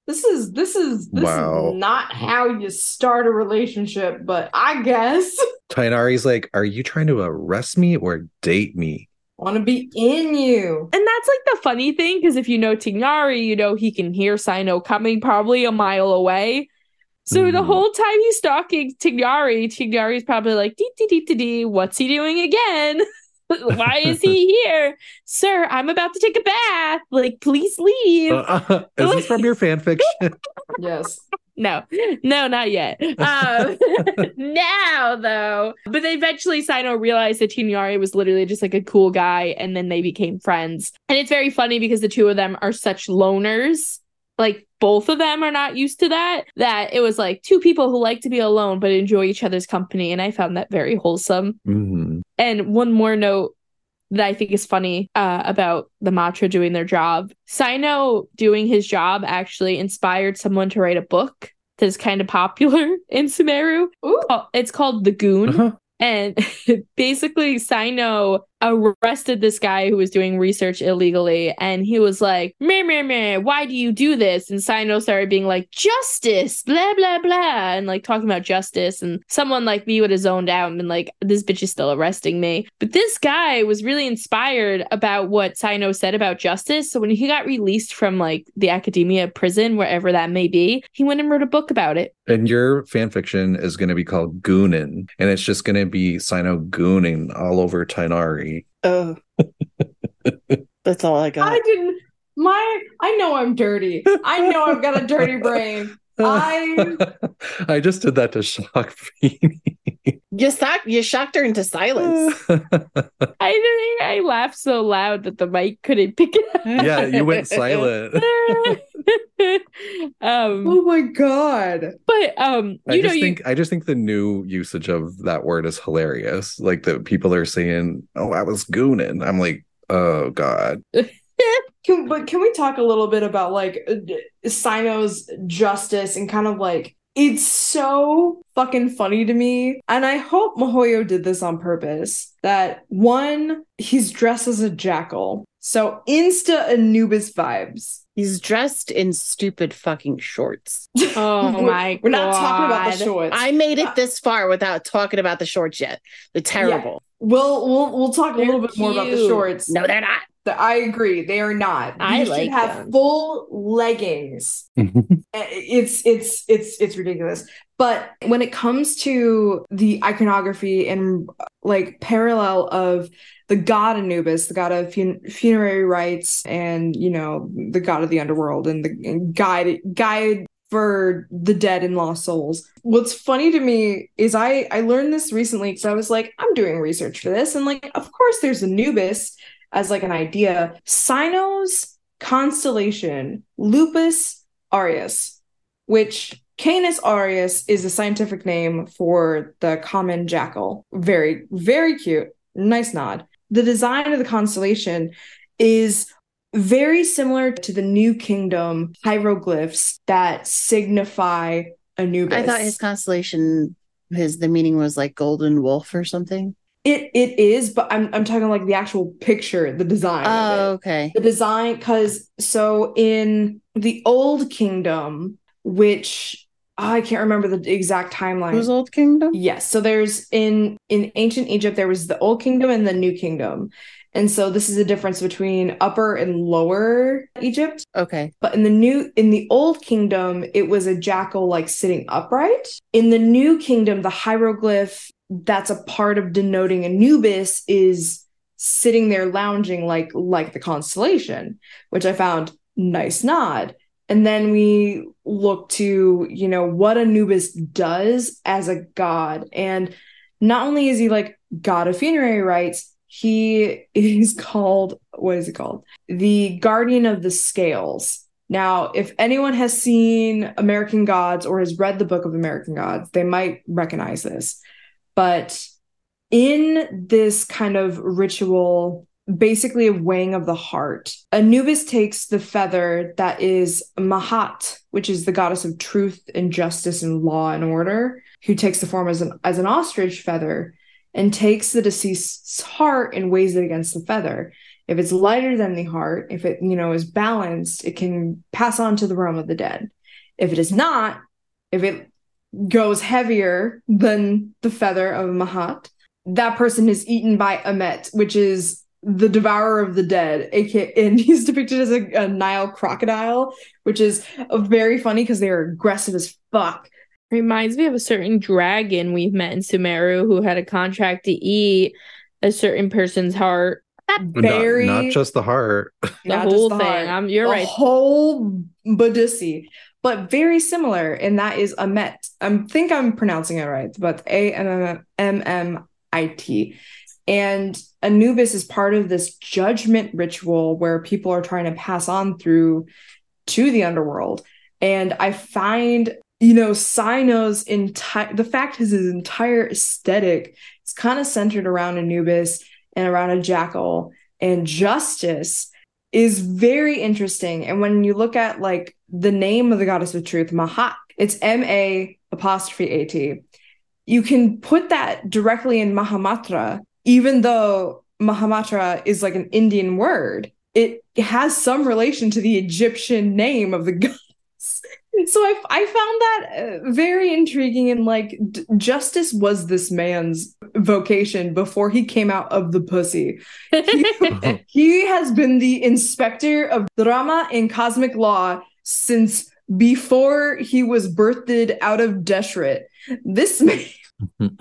this is this is this Wow. is not how you start a relationship but i guess Tighnari's like, are you trying to arrest me or date me? Want to be in you And that's like the funny thing because if you know Tighnari, you know he can hear Cyno coming probably a mile away. So the Mhm. whole time he's stalking Tighnari, Tighnari's probably like, dee dee dee dee dee, what's he doing again? Why is he here? Sir, I'm about to take a bath. Like, please leave. Uh, is this from your fan fiction? yes No, no, not yet. Um, now, though, but they eventually Cyno realized that Tighnari was literally just like a cool guy, and then they became friends. And it's very funny because the two of them are such loners. Like both of them are not used to that. That it was like two people who like to be alone but enjoy each other's company, and I found that very wholesome. Mhm. And one more note that I think is funny uh, about the Matra doing their job. Cyno doing his job actually inspired someone to write a book that is kind of popular in Sumeru. Ooh. It's called The Goon. Uh-huh. And basically, Cyno arrested this guy who was doing research illegally. And he was like, meh, meh, meh, why do you do this? And Cyno started being like, justice, blah, blah, blah. And like talking about justice. And someone like me would have zoned out and been like, this bitch is still arresting me. But this guy was really inspired about what Cyno said about justice. So when he got released from like the academia prison, wherever that may be, he went and wrote a book about it. And your fan fiction is going to be called Goonin, and it's just going to be Cyno gooning all over Tighnari. Oh. That's all I got. I didn't. My, I know I'm dirty. I know I've got a dirty brain. I- I just did that to shock Beanie. You, shocked, you shocked her into silence. I think I laughed so loud that the mic couldn't pick it up. yeah, you went silent. um, Oh my god. but um, I you know, just you think I just think the new usage of that word is hilarious. Like the people are saying, "Oh, I was gooning." I'm like, "Oh God." Can, but can we talk a little bit about like uh, Cyno's justice and kind of like it's so fucking funny to me. And I hope miHoYo did this on purpose. That one, he's dressed as a jackal. So insta Anubis vibes. He's dressed in stupid fucking shorts. oh We're- my, We're not talking about the shorts. I made it this far without talking about the shorts yet. They're terrible. We'll we'll we'll talk a They're little bit more about the shorts. No, they're not. Th- I agree. They are not. I you like should have them. full leggings. It's it's it's it's ridiculous. But when it comes to the iconography and like parallel of the god Anubis, the god of fun- funerary rites, and you know the god of the underworld and the and guide guide for the dead and lost souls. What's funny to me is I I learned this recently because I was like I'm doing research for this and like of course there's Anubis as like an idea. Cyno's constellation Lupus Aureus, which Canis aureus is a scientific name for the common jackal. Very, very cute. Nice nod. The design of the constellation is very similar to the New Kingdom hieroglyphs that signify Anubis. I thought his constellation, his the meaning was like golden wolf or something. It it is, but I'm I'm talking like the actual picture, the design. Oh, okay. the design because so in the old kingdom which i can't remember the exact timeline Who's Old Kingdom? yes so there's in in ancient egypt there was the old kingdom and the new kingdom and so this is a difference between upper and lower egypt Okay. but in the new in the old kingdom it was a jackal like sitting upright in the new kingdom the hieroglyph that's a part of denoting anubis is sitting there lounging like like the constellation which i found nice nod. And then we look to you know what anubis does as a god. And not only is he like god of funerary rites he is called what is it called? The guardian of the scales. Now if anyone has seen american gods or has read the book of american gods they might recognize this but in this kind of ritual basically a weighing of the heart anubis takes the feather that is mahat which is the goddess of truth and justice and law and order who takes the form as an as an ostrich feather and takes the deceased's heart and weighs it against the feather. If it's lighter than the heart if it you know is balanced it can pass on to the realm of the dead. If it is not if it goes heavier than the feather of mahat that person is eaten by Amet, which is the devourer of the dead, aka and he's depicted as a, a Nile crocodile, which is very funny because they are aggressive as fuck. Reminds me of a certain dragon we've met in Sumeru who had a contract to eat a certain person's heart. Very not, not just the heart. The not whole the thing. heart, Um, you're the right. whole Badissi, but very similar, and that is Amet. I think I'm pronouncing it right, but A M M M I T. And Anubis is part of this judgment ritual where people are trying to pass on through to the underworld. And I find, you know, Sino's entire the fact is his entire aesthetic is kind of centered around Anubis and around a jackal and justice is very interesting. And when you look at like the name of the goddess of truth, Mahat, it's M A apostrophe A T. You can put that directly in Mahamatra, even though Mahamatra is like an Indian word. It has some relation to the Egyptian name of the goddess. So I, I found that uh, very intriguing and like d- justice was this man's vocation before he came out of the pussy. He, he has been the inspector of dharma and cosmic law since before he was birthed out of Deshret. This man,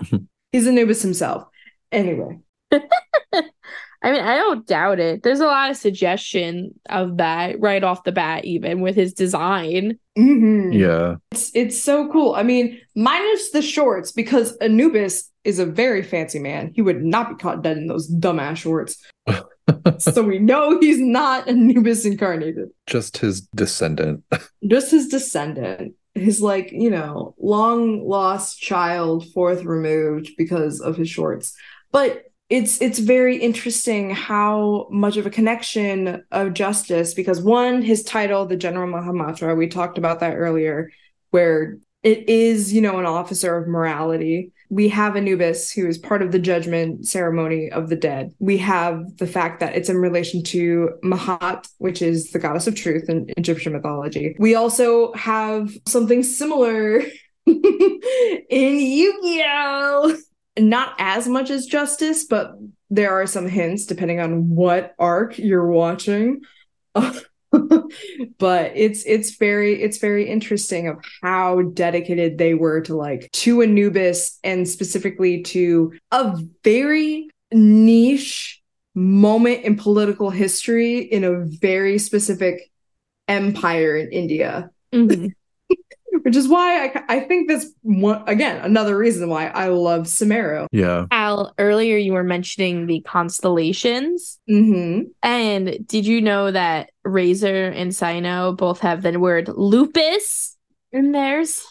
he's Anubis himself. Anyway, I mean, I don't doubt it. There's a lot of suggestion of that right off the bat, even with his design. mhm. yeah. it's it's so cool. I mean, minus the shorts because Anubis is a very fancy man. He would not be caught dead in those dumbass shorts. so we know he's not Anubis incarnated. Just his descendant. just his descendant, his like, you know, long lost child, fourth removed because of his shorts. But it's it's very interesting how much of a connection of justice because one, his title, the General Mahamatra, we talked about that earlier, where it is, you know, an officer of morality. We have Anubis, who is part of the judgment ceremony of the dead. We have the fact that it's in relation to Mahat, which is the goddess of truth in Egyptian mythology. We also have something similar in Yu-Gi-Oh! Not as much as justice, but there are some hints depending on what arc you're watching. but it's it's very it's very interesting of how dedicated they were to like to Anubis and specifically to a very niche moment in political history in a very specific empire in India Mhm. Which is why I, I think that's one again another reason why I love Sumeru. Yeah. Al, earlier you were mentioning the constellations. hmm And did you know that Razor and Cyno both have the word lupus in theirs?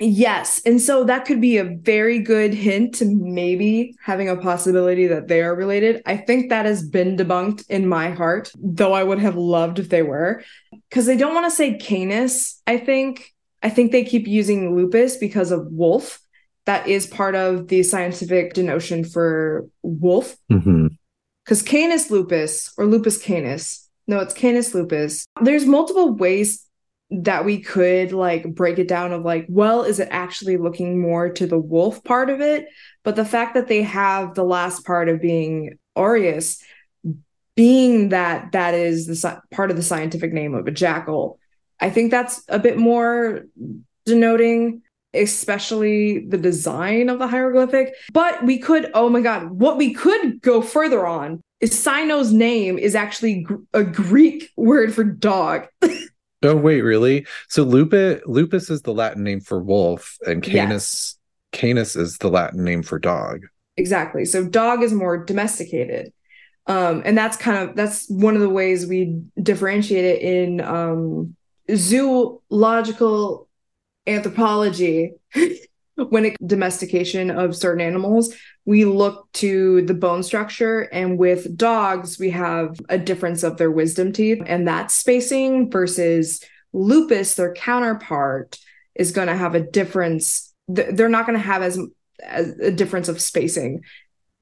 Yes. And so that could be a very good hint to maybe having a possibility that they are related. I think that has been debunked in my heart, though I would have loved if they were. Because they don't want to say Canis, I think. I think they keep using lupus because of wolf. That is part of the scientific denotion for wolf. Mm-hmm. Because Canis lupus or lupus canis, no, it's Canis lupus. There's multiple ways that we could like break it down of like, well, is it actually looking more to the wolf part of it? But the fact that they have the last part of being aureus, being that that is the part of the scientific name of a jackal, I think that's a bit more denoting, especially the design of the hieroglyphic. But we could, oh my God, what we could go further on is Cyno's name is actually a Greek word for dog. Oh wait, really? So lupus lupus is the Latin name for wolf, and canis canis is the Latin name for dog. exactly. So dog is more domesticated. Um, and that's kind of that's one of the ways we differentiate it in um, zoological anthropology. when it domestication of certain animals, we look to the bone structure, and with dogs, we have a difference of their wisdom teeth, and that spacing versus lupus, their counterpart, is going to have a difference. They're not going to have as, as a difference of spacing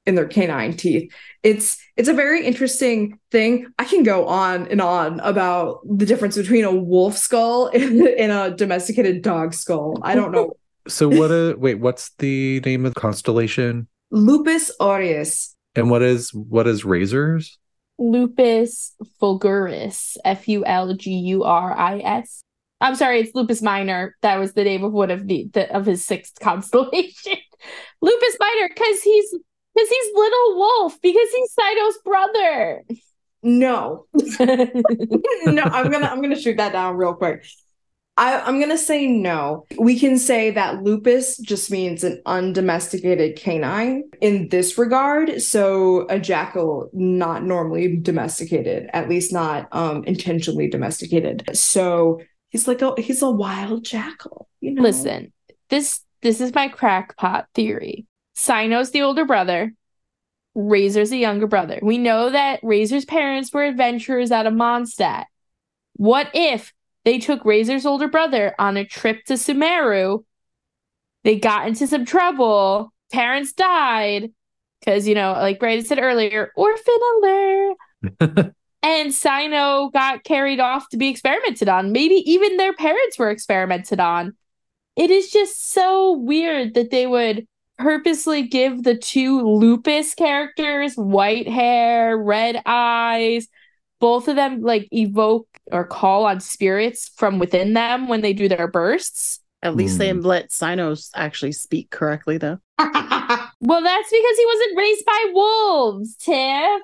in their canine teeth. It's it's a very interesting thing. I can go on and on about the difference between a wolf skull and, and a domesticated dog skull. I don't know. So what a wait, what's the name of the constellation? Lupus aureus. And what is what is razors? Lupus fulguris, F U L G U R I S. I'm sorry, it's Lupus Minor. That was the name of one of the, the of his sixth constellation. Lupus Minor, because he's because he's little wolf, because he's Cyno's brother. No. no, I'm gonna I'm gonna shoot that down real quick. I, I'm gonna say no. We can say that lupus just means an undomesticated canine in this regard. So a jackal not normally domesticated, at least not um intentionally domesticated. So he's like a he's a wild jackal. You know. Listen, this this is my crackpot theory. Cyno's the older brother. Razor's the younger brother. We know that Razor's parents were adventurers out of Mondstadt. What if they took Razor's older brother on a trip to Sumeru? They got into some trouble. Parents died because, you know, like Brandon said earlier, orphan alert. and Cyno got carried off to be experimented on. Maybe even their parents were experimented on. It is just so weird that they would purposely give the two lupus characters white hair, red eyes, both of them like evoke or call on spirits from within them when they do their bursts. At least they Hmm. let Sinos actually speak correctly, though. Well, that's because he wasn't raised by wolves, Tiff.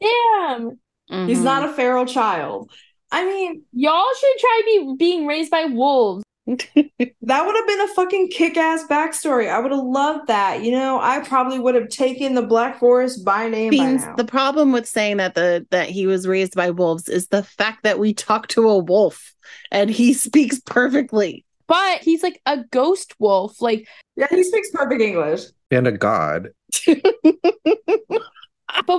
Damn. He's Mhm. not a feral child. I mean, Y'all should try be being raised by wolves. that would have been a fucking kick-ass backstory. I would have loved that. You know, I probably would have taken the Black Forest by name Beans, by now. the problem with saying that the that he was raised by wolves is the fact that we talk to a wolf and he speaks perfectly. But he's like a ghost wolf. Like, yeah, he speaks perfect English. and a god. but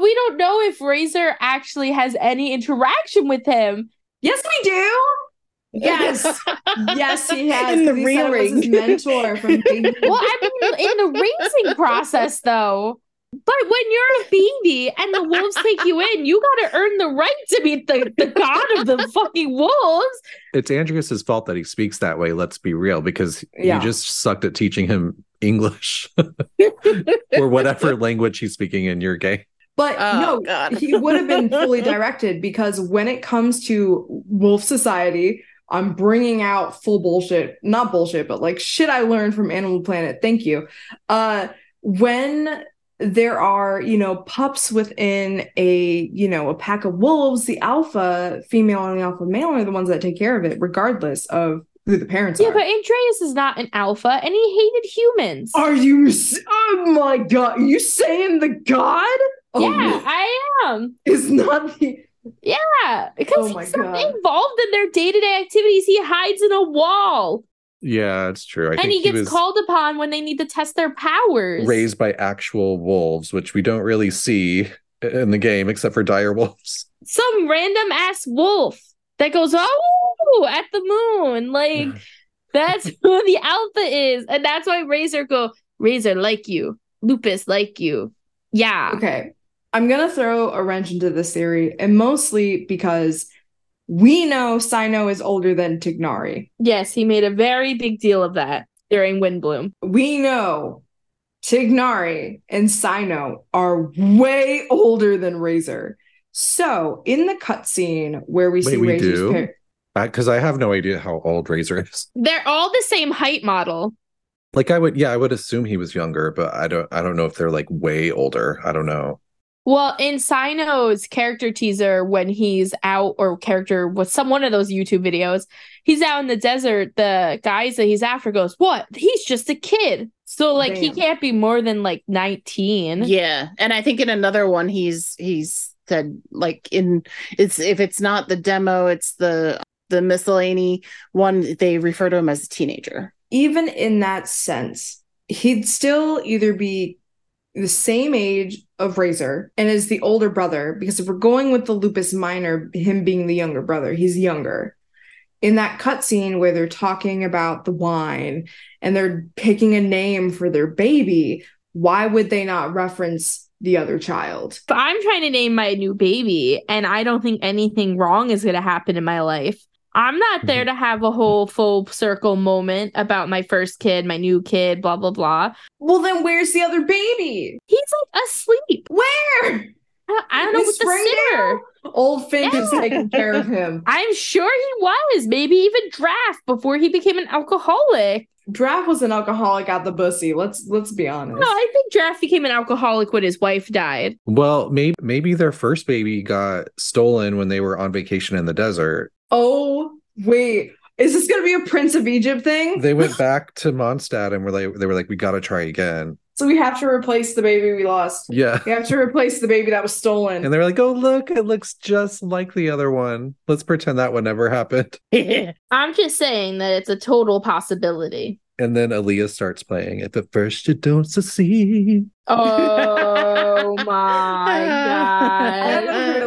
we don't know if Razor actually has any interaction with him. Yes, we do. Yes. yes, he has. In the 'cause he said it was rearing. his mentor from baby. Well, I mean, in the raising process, though. But when you're a baby and the wolves take you in, you got to earn the right to be the, the god of the fucking wolves. It's Andrius's fault that he speaks that way, let's be real, because Yeah. you just sucked at teaching him English or whatever language he's speaking in your game. But Oh, no, God. he would have been fully directed because when it comes to Wolf Society, I'm bringing out full bullshit, not bullshit, but like shit I learned from Animal Planet. Thank you. Uh, when there are, you know, pups within a, you know, a pack of wolves, the alpha female and the alpha male are the ones that take care of it, regardless of who the parents Yeah, are. Yeah, but Andrius is not an alpha and he hated humans. are you? Oh my god! Are you saying the god? Oh, yeah, I am. is not the Yeah, because Oh he's not involved in their day to day activities. He hides in a wall. Yeah, it's true. I and think he gets was called upon when they need to test their powers. raised by actual wolves, which we don't really see in the game except for dire wolves. Some random ass wolf that goes, oh, at the moon. Like, that's who the alpha is. And that's why Razor go, Razor like you, Lupus like you. Yeah. Okay. I'm going to throw a wrench into this theory, and mostly because we know Cyno is older than Tighnari. Yes, he made a very big deal of that during Windblume. We know Tighnari and Cyno are way older than Razor. So, in the cutscene where we Wait, see we Razor's do? par- Because I have no idea how old Razor is. They're all the same height model. Like I would, yeah, I would assume he was younger, but I don't, I don't know if they're like way older. I don't know. Well, in Cyno's character teaser, when he's out or character with some one of those YouTube videos, he's out in the desert. The guys that he's after goes, "What? He's just a kid." So like he can't be more than like nineteen. Yeah, and I think in another one he's he's said like in it's if it's not the demo, it's the the miscellany one. They refer to him as a teenager. even in that sense, he'd still either be the same age of Razor and is the older brother, because if we're going with the Lupus Minor, him being the younger brother, he's younger. In that cutscene where they're talking about the wine and they're picking a name for their baby, why would they not reference the other child? But I'm trying to name my new baby, and I don't think anything wrong is going to happen in my life. I'm not there mm-hmm. to have a whole full circle moment about my first kid, my new kid, blah blah blah. Well, then where's the other baby? He's like asleep. Where? I I don't know Is what the sitter. Old Fink is taking care of him. I'm sure he was. Maybe even draft before he became an alcoholic. Draft was an alcoholic out the bussy. Let's let's be honest. No, I think draft became an alcoholic when his wife died. Well, maybe maybe their first baby got stolen when they were on vacation in the desert. Oh wait, is this gonna be a Prince of Egypt thing? They went back to Mondstadt and were like, they were like, we got to try again. so we have to replace the baby we lost. Yeah. We have to replace the baby that was stolen. And they were like, oh, look, it looks just like the other one. Let's pretend that one never happened. I'm just saying that it's a total possibility. And then Aaliyah starts playing. If at first you don't succeed. Oh my I god.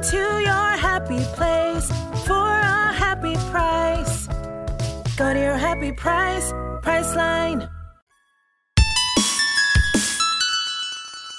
Go to your happy place for a happy price. Go to your happy price, Priceline.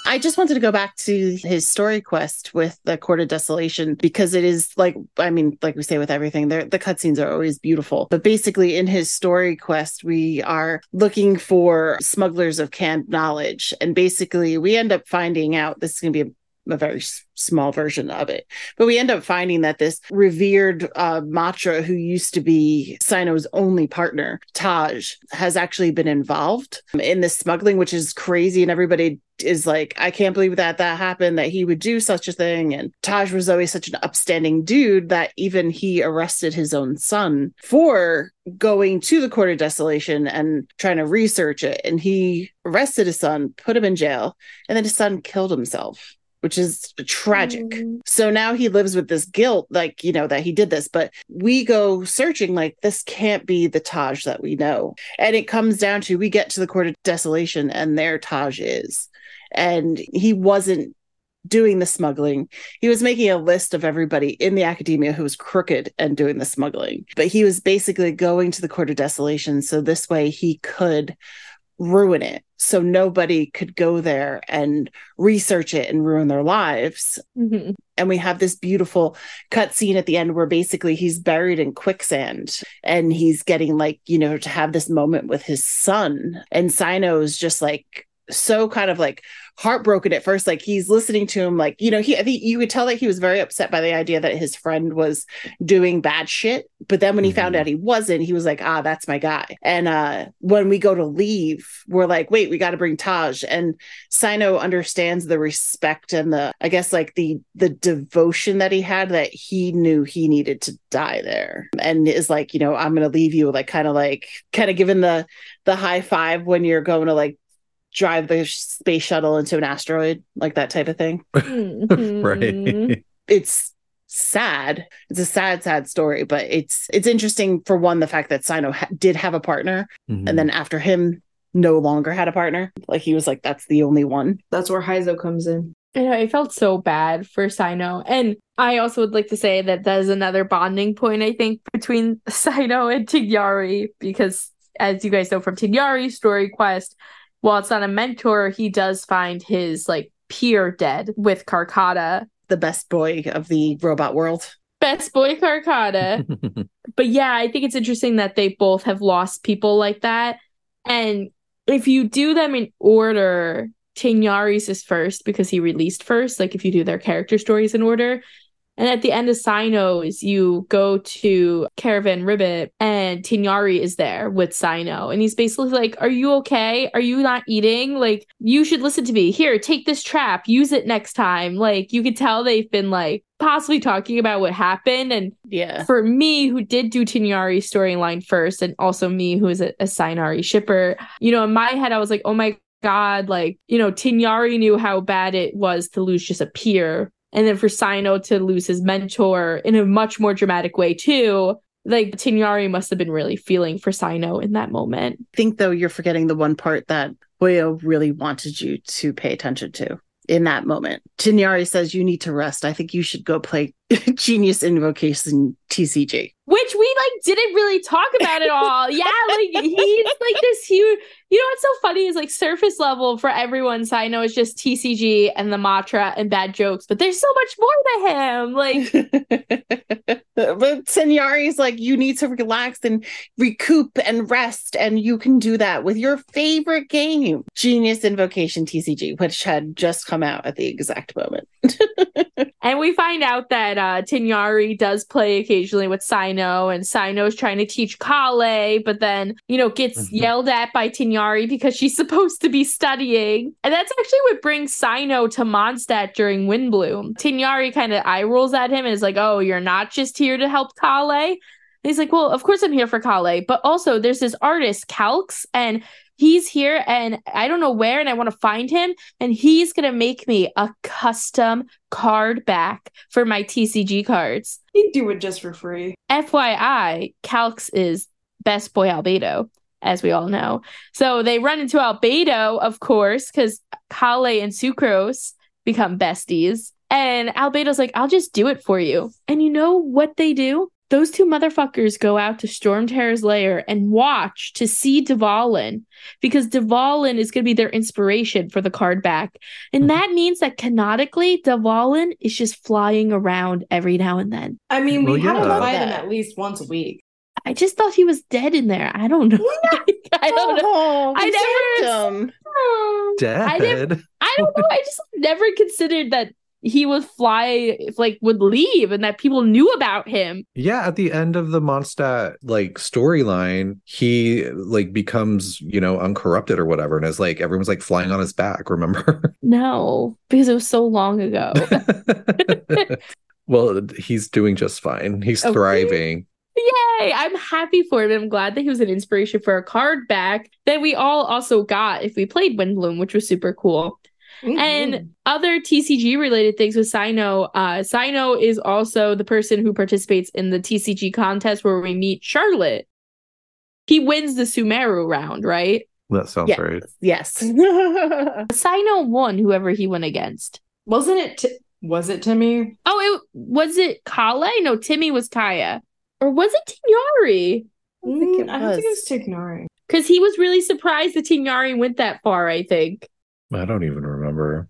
I just wanted to go back to his story quest with the Court of Desolation because it is like, I mean, like we say with everything, the cutscenes are always beautiful. But basically, in his story quest, we are looking for smugglers of canned knowledge, and basically, we end up finding out this is going to be a a very s- small version of it. But we end up finding that this revered uh, Matra, who used to be Cyno's only partner, Taj, has actually been involved in this smuggling, which is crazy. And everybody is like, I can't believe that that happened, that he would do such a thing. And Taj was always such an upstanding dude that even he arrested his own son for going to the court of desolation and trying to research it. And he arrested his son, put him in jail, and then his son killed himself which is tragic. Mm. So now he lives with this guilt, like, you know, that he did this. But we go searching, like, this can't be the Taj that we know. And it comes down to we get to the court of desolation, and there Taj is. And he wasn't doing the smuggling. He was making a list of everybody in the academia who was crooked and doing the smuggling. But he was basically going to the court of desolation. So this way he could ruin it. So nobody could go there and research it and ruin their lives. Mhm. and we have this beautiful cut scene at the end where basically he's buried in quicksand and he's getting like you know to have this moment with his son. And Cyno's just like so kind of like heartbroken at first. Like he's listening to him, like, you know, he I think you could tell that he was very upset by the idea that his friend was doing bad shit. But then when he found Mhm. out he wasn't, he was like, ah, that's my guy. And uh when we go to leave, we're like, wait, we gotta bring Taj. And Cyno understands the respect and the I guess like the the devotion that he had that he knew he needed to die there. And is like, you know, I'm gonna leave you, like kind of like kind of giving the the high five when you're going to like drive the space shuttle into an asteroid, like that type of thing. Right. It's sad. It's a sad, sad story, but it's it's interesting for one the fact that Cyno ha- did have a partner, Mhm. and then after him, no longer had a partner. Like he was like, that's the only one. That's where Heizou comes in. I know, I felt so bad for Cyno. And I also would like to say that that is another bonding point, I think, between Cyno and Tighnari, because as you guys know from Tighnari's story quest, while it's not a mentor, he does find his like peer dead with Karkata. The best boy of the robot world. Best boy Karkata. but yeah, I think it's interesting that they both have lost people like that. And if you do them in order, Tighnari's is first because he released first, like if you do their character stories in order. And at the end of Cyno's, you go to Caravan Ribat and Tighnari is there with Cyno. And he's basically like, Are you okay? Are you not eating? Like, you should listen to me. Here, take this trap, use it next time. Like, you could tell they've been like possibly talking about what happened. And Yeah. for me who did do Tighnari's storyline first and also me who is a, a Sinari shipper, you know, in my head I was like, oh my god, like, you know, Tighnari knew how bad it was to lose just a peer. And then for Cyno to lose his mentor in a much more dramatic way too. Like Tighnari must have been really feeling for Cyno in that moment. I think though you're forgetting the one part that Hoyo really wanted you to pay attention to in that moment. Tighnari says you need to rest. I think you should go play Genius Invocation TCG. Which we like didn't really talk about at all. yeah, like he's like this huge. You know what's so funny is like surface level for everyone. So I know it's just TCG and the mantra and bad jokes, but there's so much more to him. Like but Tighnari's like you need to relax and recoup and rest and you can do that with your favorite game, Genius Invocation TCG, which had just come out at the exact moment. And we find out that uh, Tighnari does play occasionally with Cyno, and Cyno's trying to teach Collei, but then, you know, gets Mhm. yelled at by Tighnari because she's supposed to be studying. And that's actually what brings Cyno to Mondstadt during Windblume. Tighnari kind of eye rolls at him and is like, oh, you're not just here to help Collei. And he's like, well, of course I'm here for Collei, but also there's this artist, Calx, and he's here and I don't know where, and I want to find him, and he's gonna make me a custom card back for my TCG cards. He'd do it just for free. FYI, Calx is best boy Albedo, as we all know. So they run into Albedo, of course, because Collei and Sucrose become besties. And Albedo's like, I'll just do it for you. And you know what they do? Those two motherfuckers go out to Storm Terror's lair and watch to see Dvalin because Dvalin is going to be their inspiration for the card back. And mm-hmm. that means that canonically, Dvalin is just flying around every now and then. I mean, we Well, have to yeah. fight him at least once a week. I just thought he was dead in there. I don't know. I don't know. Oh, I never- never. I never, Dead. I don't know. I just never considered that he would fly, like would leave, and that people knew about him. Yeah, at the end of the Mondstadt like storyline, he like becomes, you know, uncorrupted or whatever, and is like everyone's like flying on his back, remember? No, because it was so long ago. well, he's doing just fine. He's Okay. thriving. Yay! I'm happy for him. I'm glad that he was an inspiration for a card back that we all also got if we played Windblume, which was super cool. Mm-hmm. And other TCG related things with Cyno, uh, Cyno is also the person who participates in the TCG contest where we meet Charlotte. He wins the Sumeru round, right? That sounds Yeah. right. Yes. Cyno won whoever he went against. wasn't it? T- was it Timmy? Oh, it was it Collei? No, Timmy was Kaeya. Or was it Tighnari? I don't think it Mm, I think it was. was Tighnari. Because he was really surprised that Tighnari went that far, I think. I don't even remember.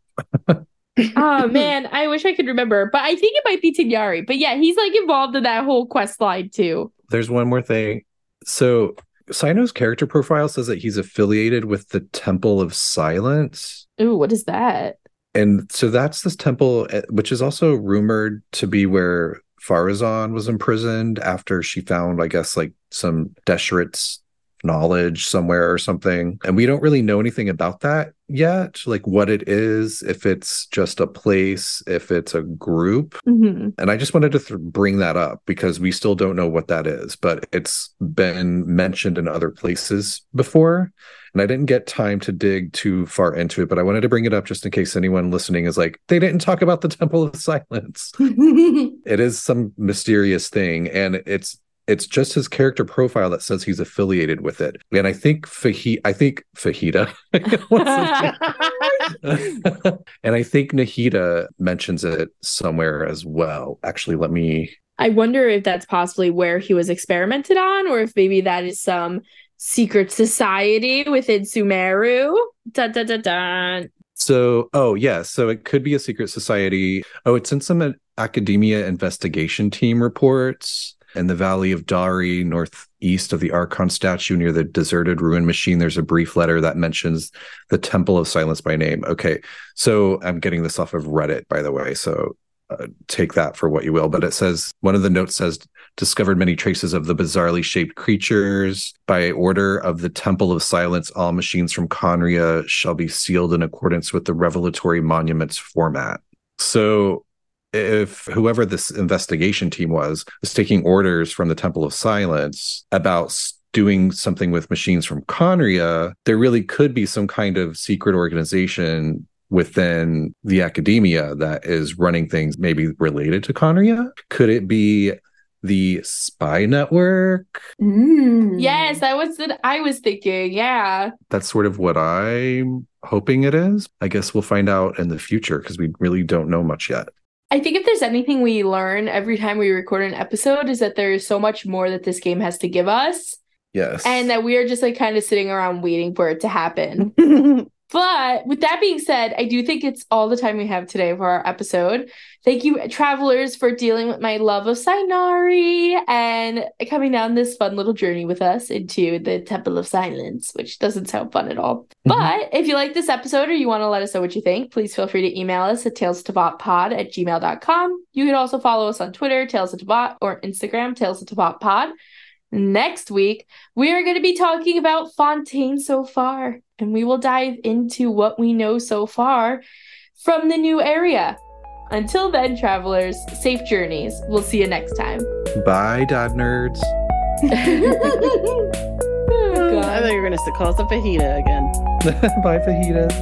oh man, I wish I could remember, but I think it might be Tighnari. But yeah, he's like involved in that whole quest line too. There's one more thing. So Cyno's character profile says that he's affiliated with the Temple of Silence. Ooh, what is that? And so that's this temple, eh, which is also rumored to be where Faruzan was imprisoned after she found, I guess, like some Deshret's knowledge somewhere or something. And we don't really know anything about that yet, like what it is, if it's just a place, if it's a group. hmm And I just wanted to th- bring that up because we still don't know what that is, but it's been mentioned in other places before. And I didn't get time to dig too far into it, but I wanted to bring it up just in case anyone listening is like, they didn't talk about the Temple of Silence. it is some mysterious thing, and it's it's just his character profile that says he's affiliated with it. And I think Fahita, I think Fahita, and I think Nahida mentions it somewhere as well. Actually, let me I wonder if that's possibly where he was experimented on, or if maybe that is some secret society within Sumeru. Dun, dun, dun, dun. So, oh yeah, so it could be a secret society. Oh, it's in some academia investigation team reports. In the Valley of Dari, northeast of the Archon statue near the deserted ruin machine, there's a brief letter that mentions the Temple of Silence by name. Okay, so I'm getting this off of Reddit, by the way. So uh, take that for what you will. But it says one of the notes says discovered many traces of the bizarrely shaped creatures. By order of the Temple of Silence, all machines from Khaenri'ah shall be sealed in accordance with the revelatory monuments format. So if whoever this investigation team was was taking orders from the Temple of Silence about doing something with machines from Khaenri'ah, there really could be some kind of secret organization within the academia that is running things maybe related to Khaenri'ah. Could it be the spy network? Mm. Yes, that was what I was thinking. Yeah. That's sort of what I'm hoping it is. I guess we'll find out in the future because we really don't know much yet. I think if there's anything we learn every time we record an episode is that there is so much more that this game has to give us Yes. and that we are just like kind of sitting around waiting for it to happen. But with that being said, I do think it's all the time we have today for our episode. Thank you, travelers, for dealing with my love of Sinari and coming down this fun little journey with us into the Temple of Silence, which doesn't sound fun at all. Mm-hmm. But if you like this episode or you want to let us know what you think, please feel free to email us at talesofteyvatpod at gmail.com. You can also follow us on Twitter, Tales of Teyvat, or Instagram, Tales of Teyvat Pod. Next week, we are going to be talking about Fontaine so far, and we will dive into what we know so far from the new area. Until then, travelers, safe journeys. We'll see you next time. Bye, dad nerds. Oh, I thought you were going to call us a fajita again. Bye, fajitas.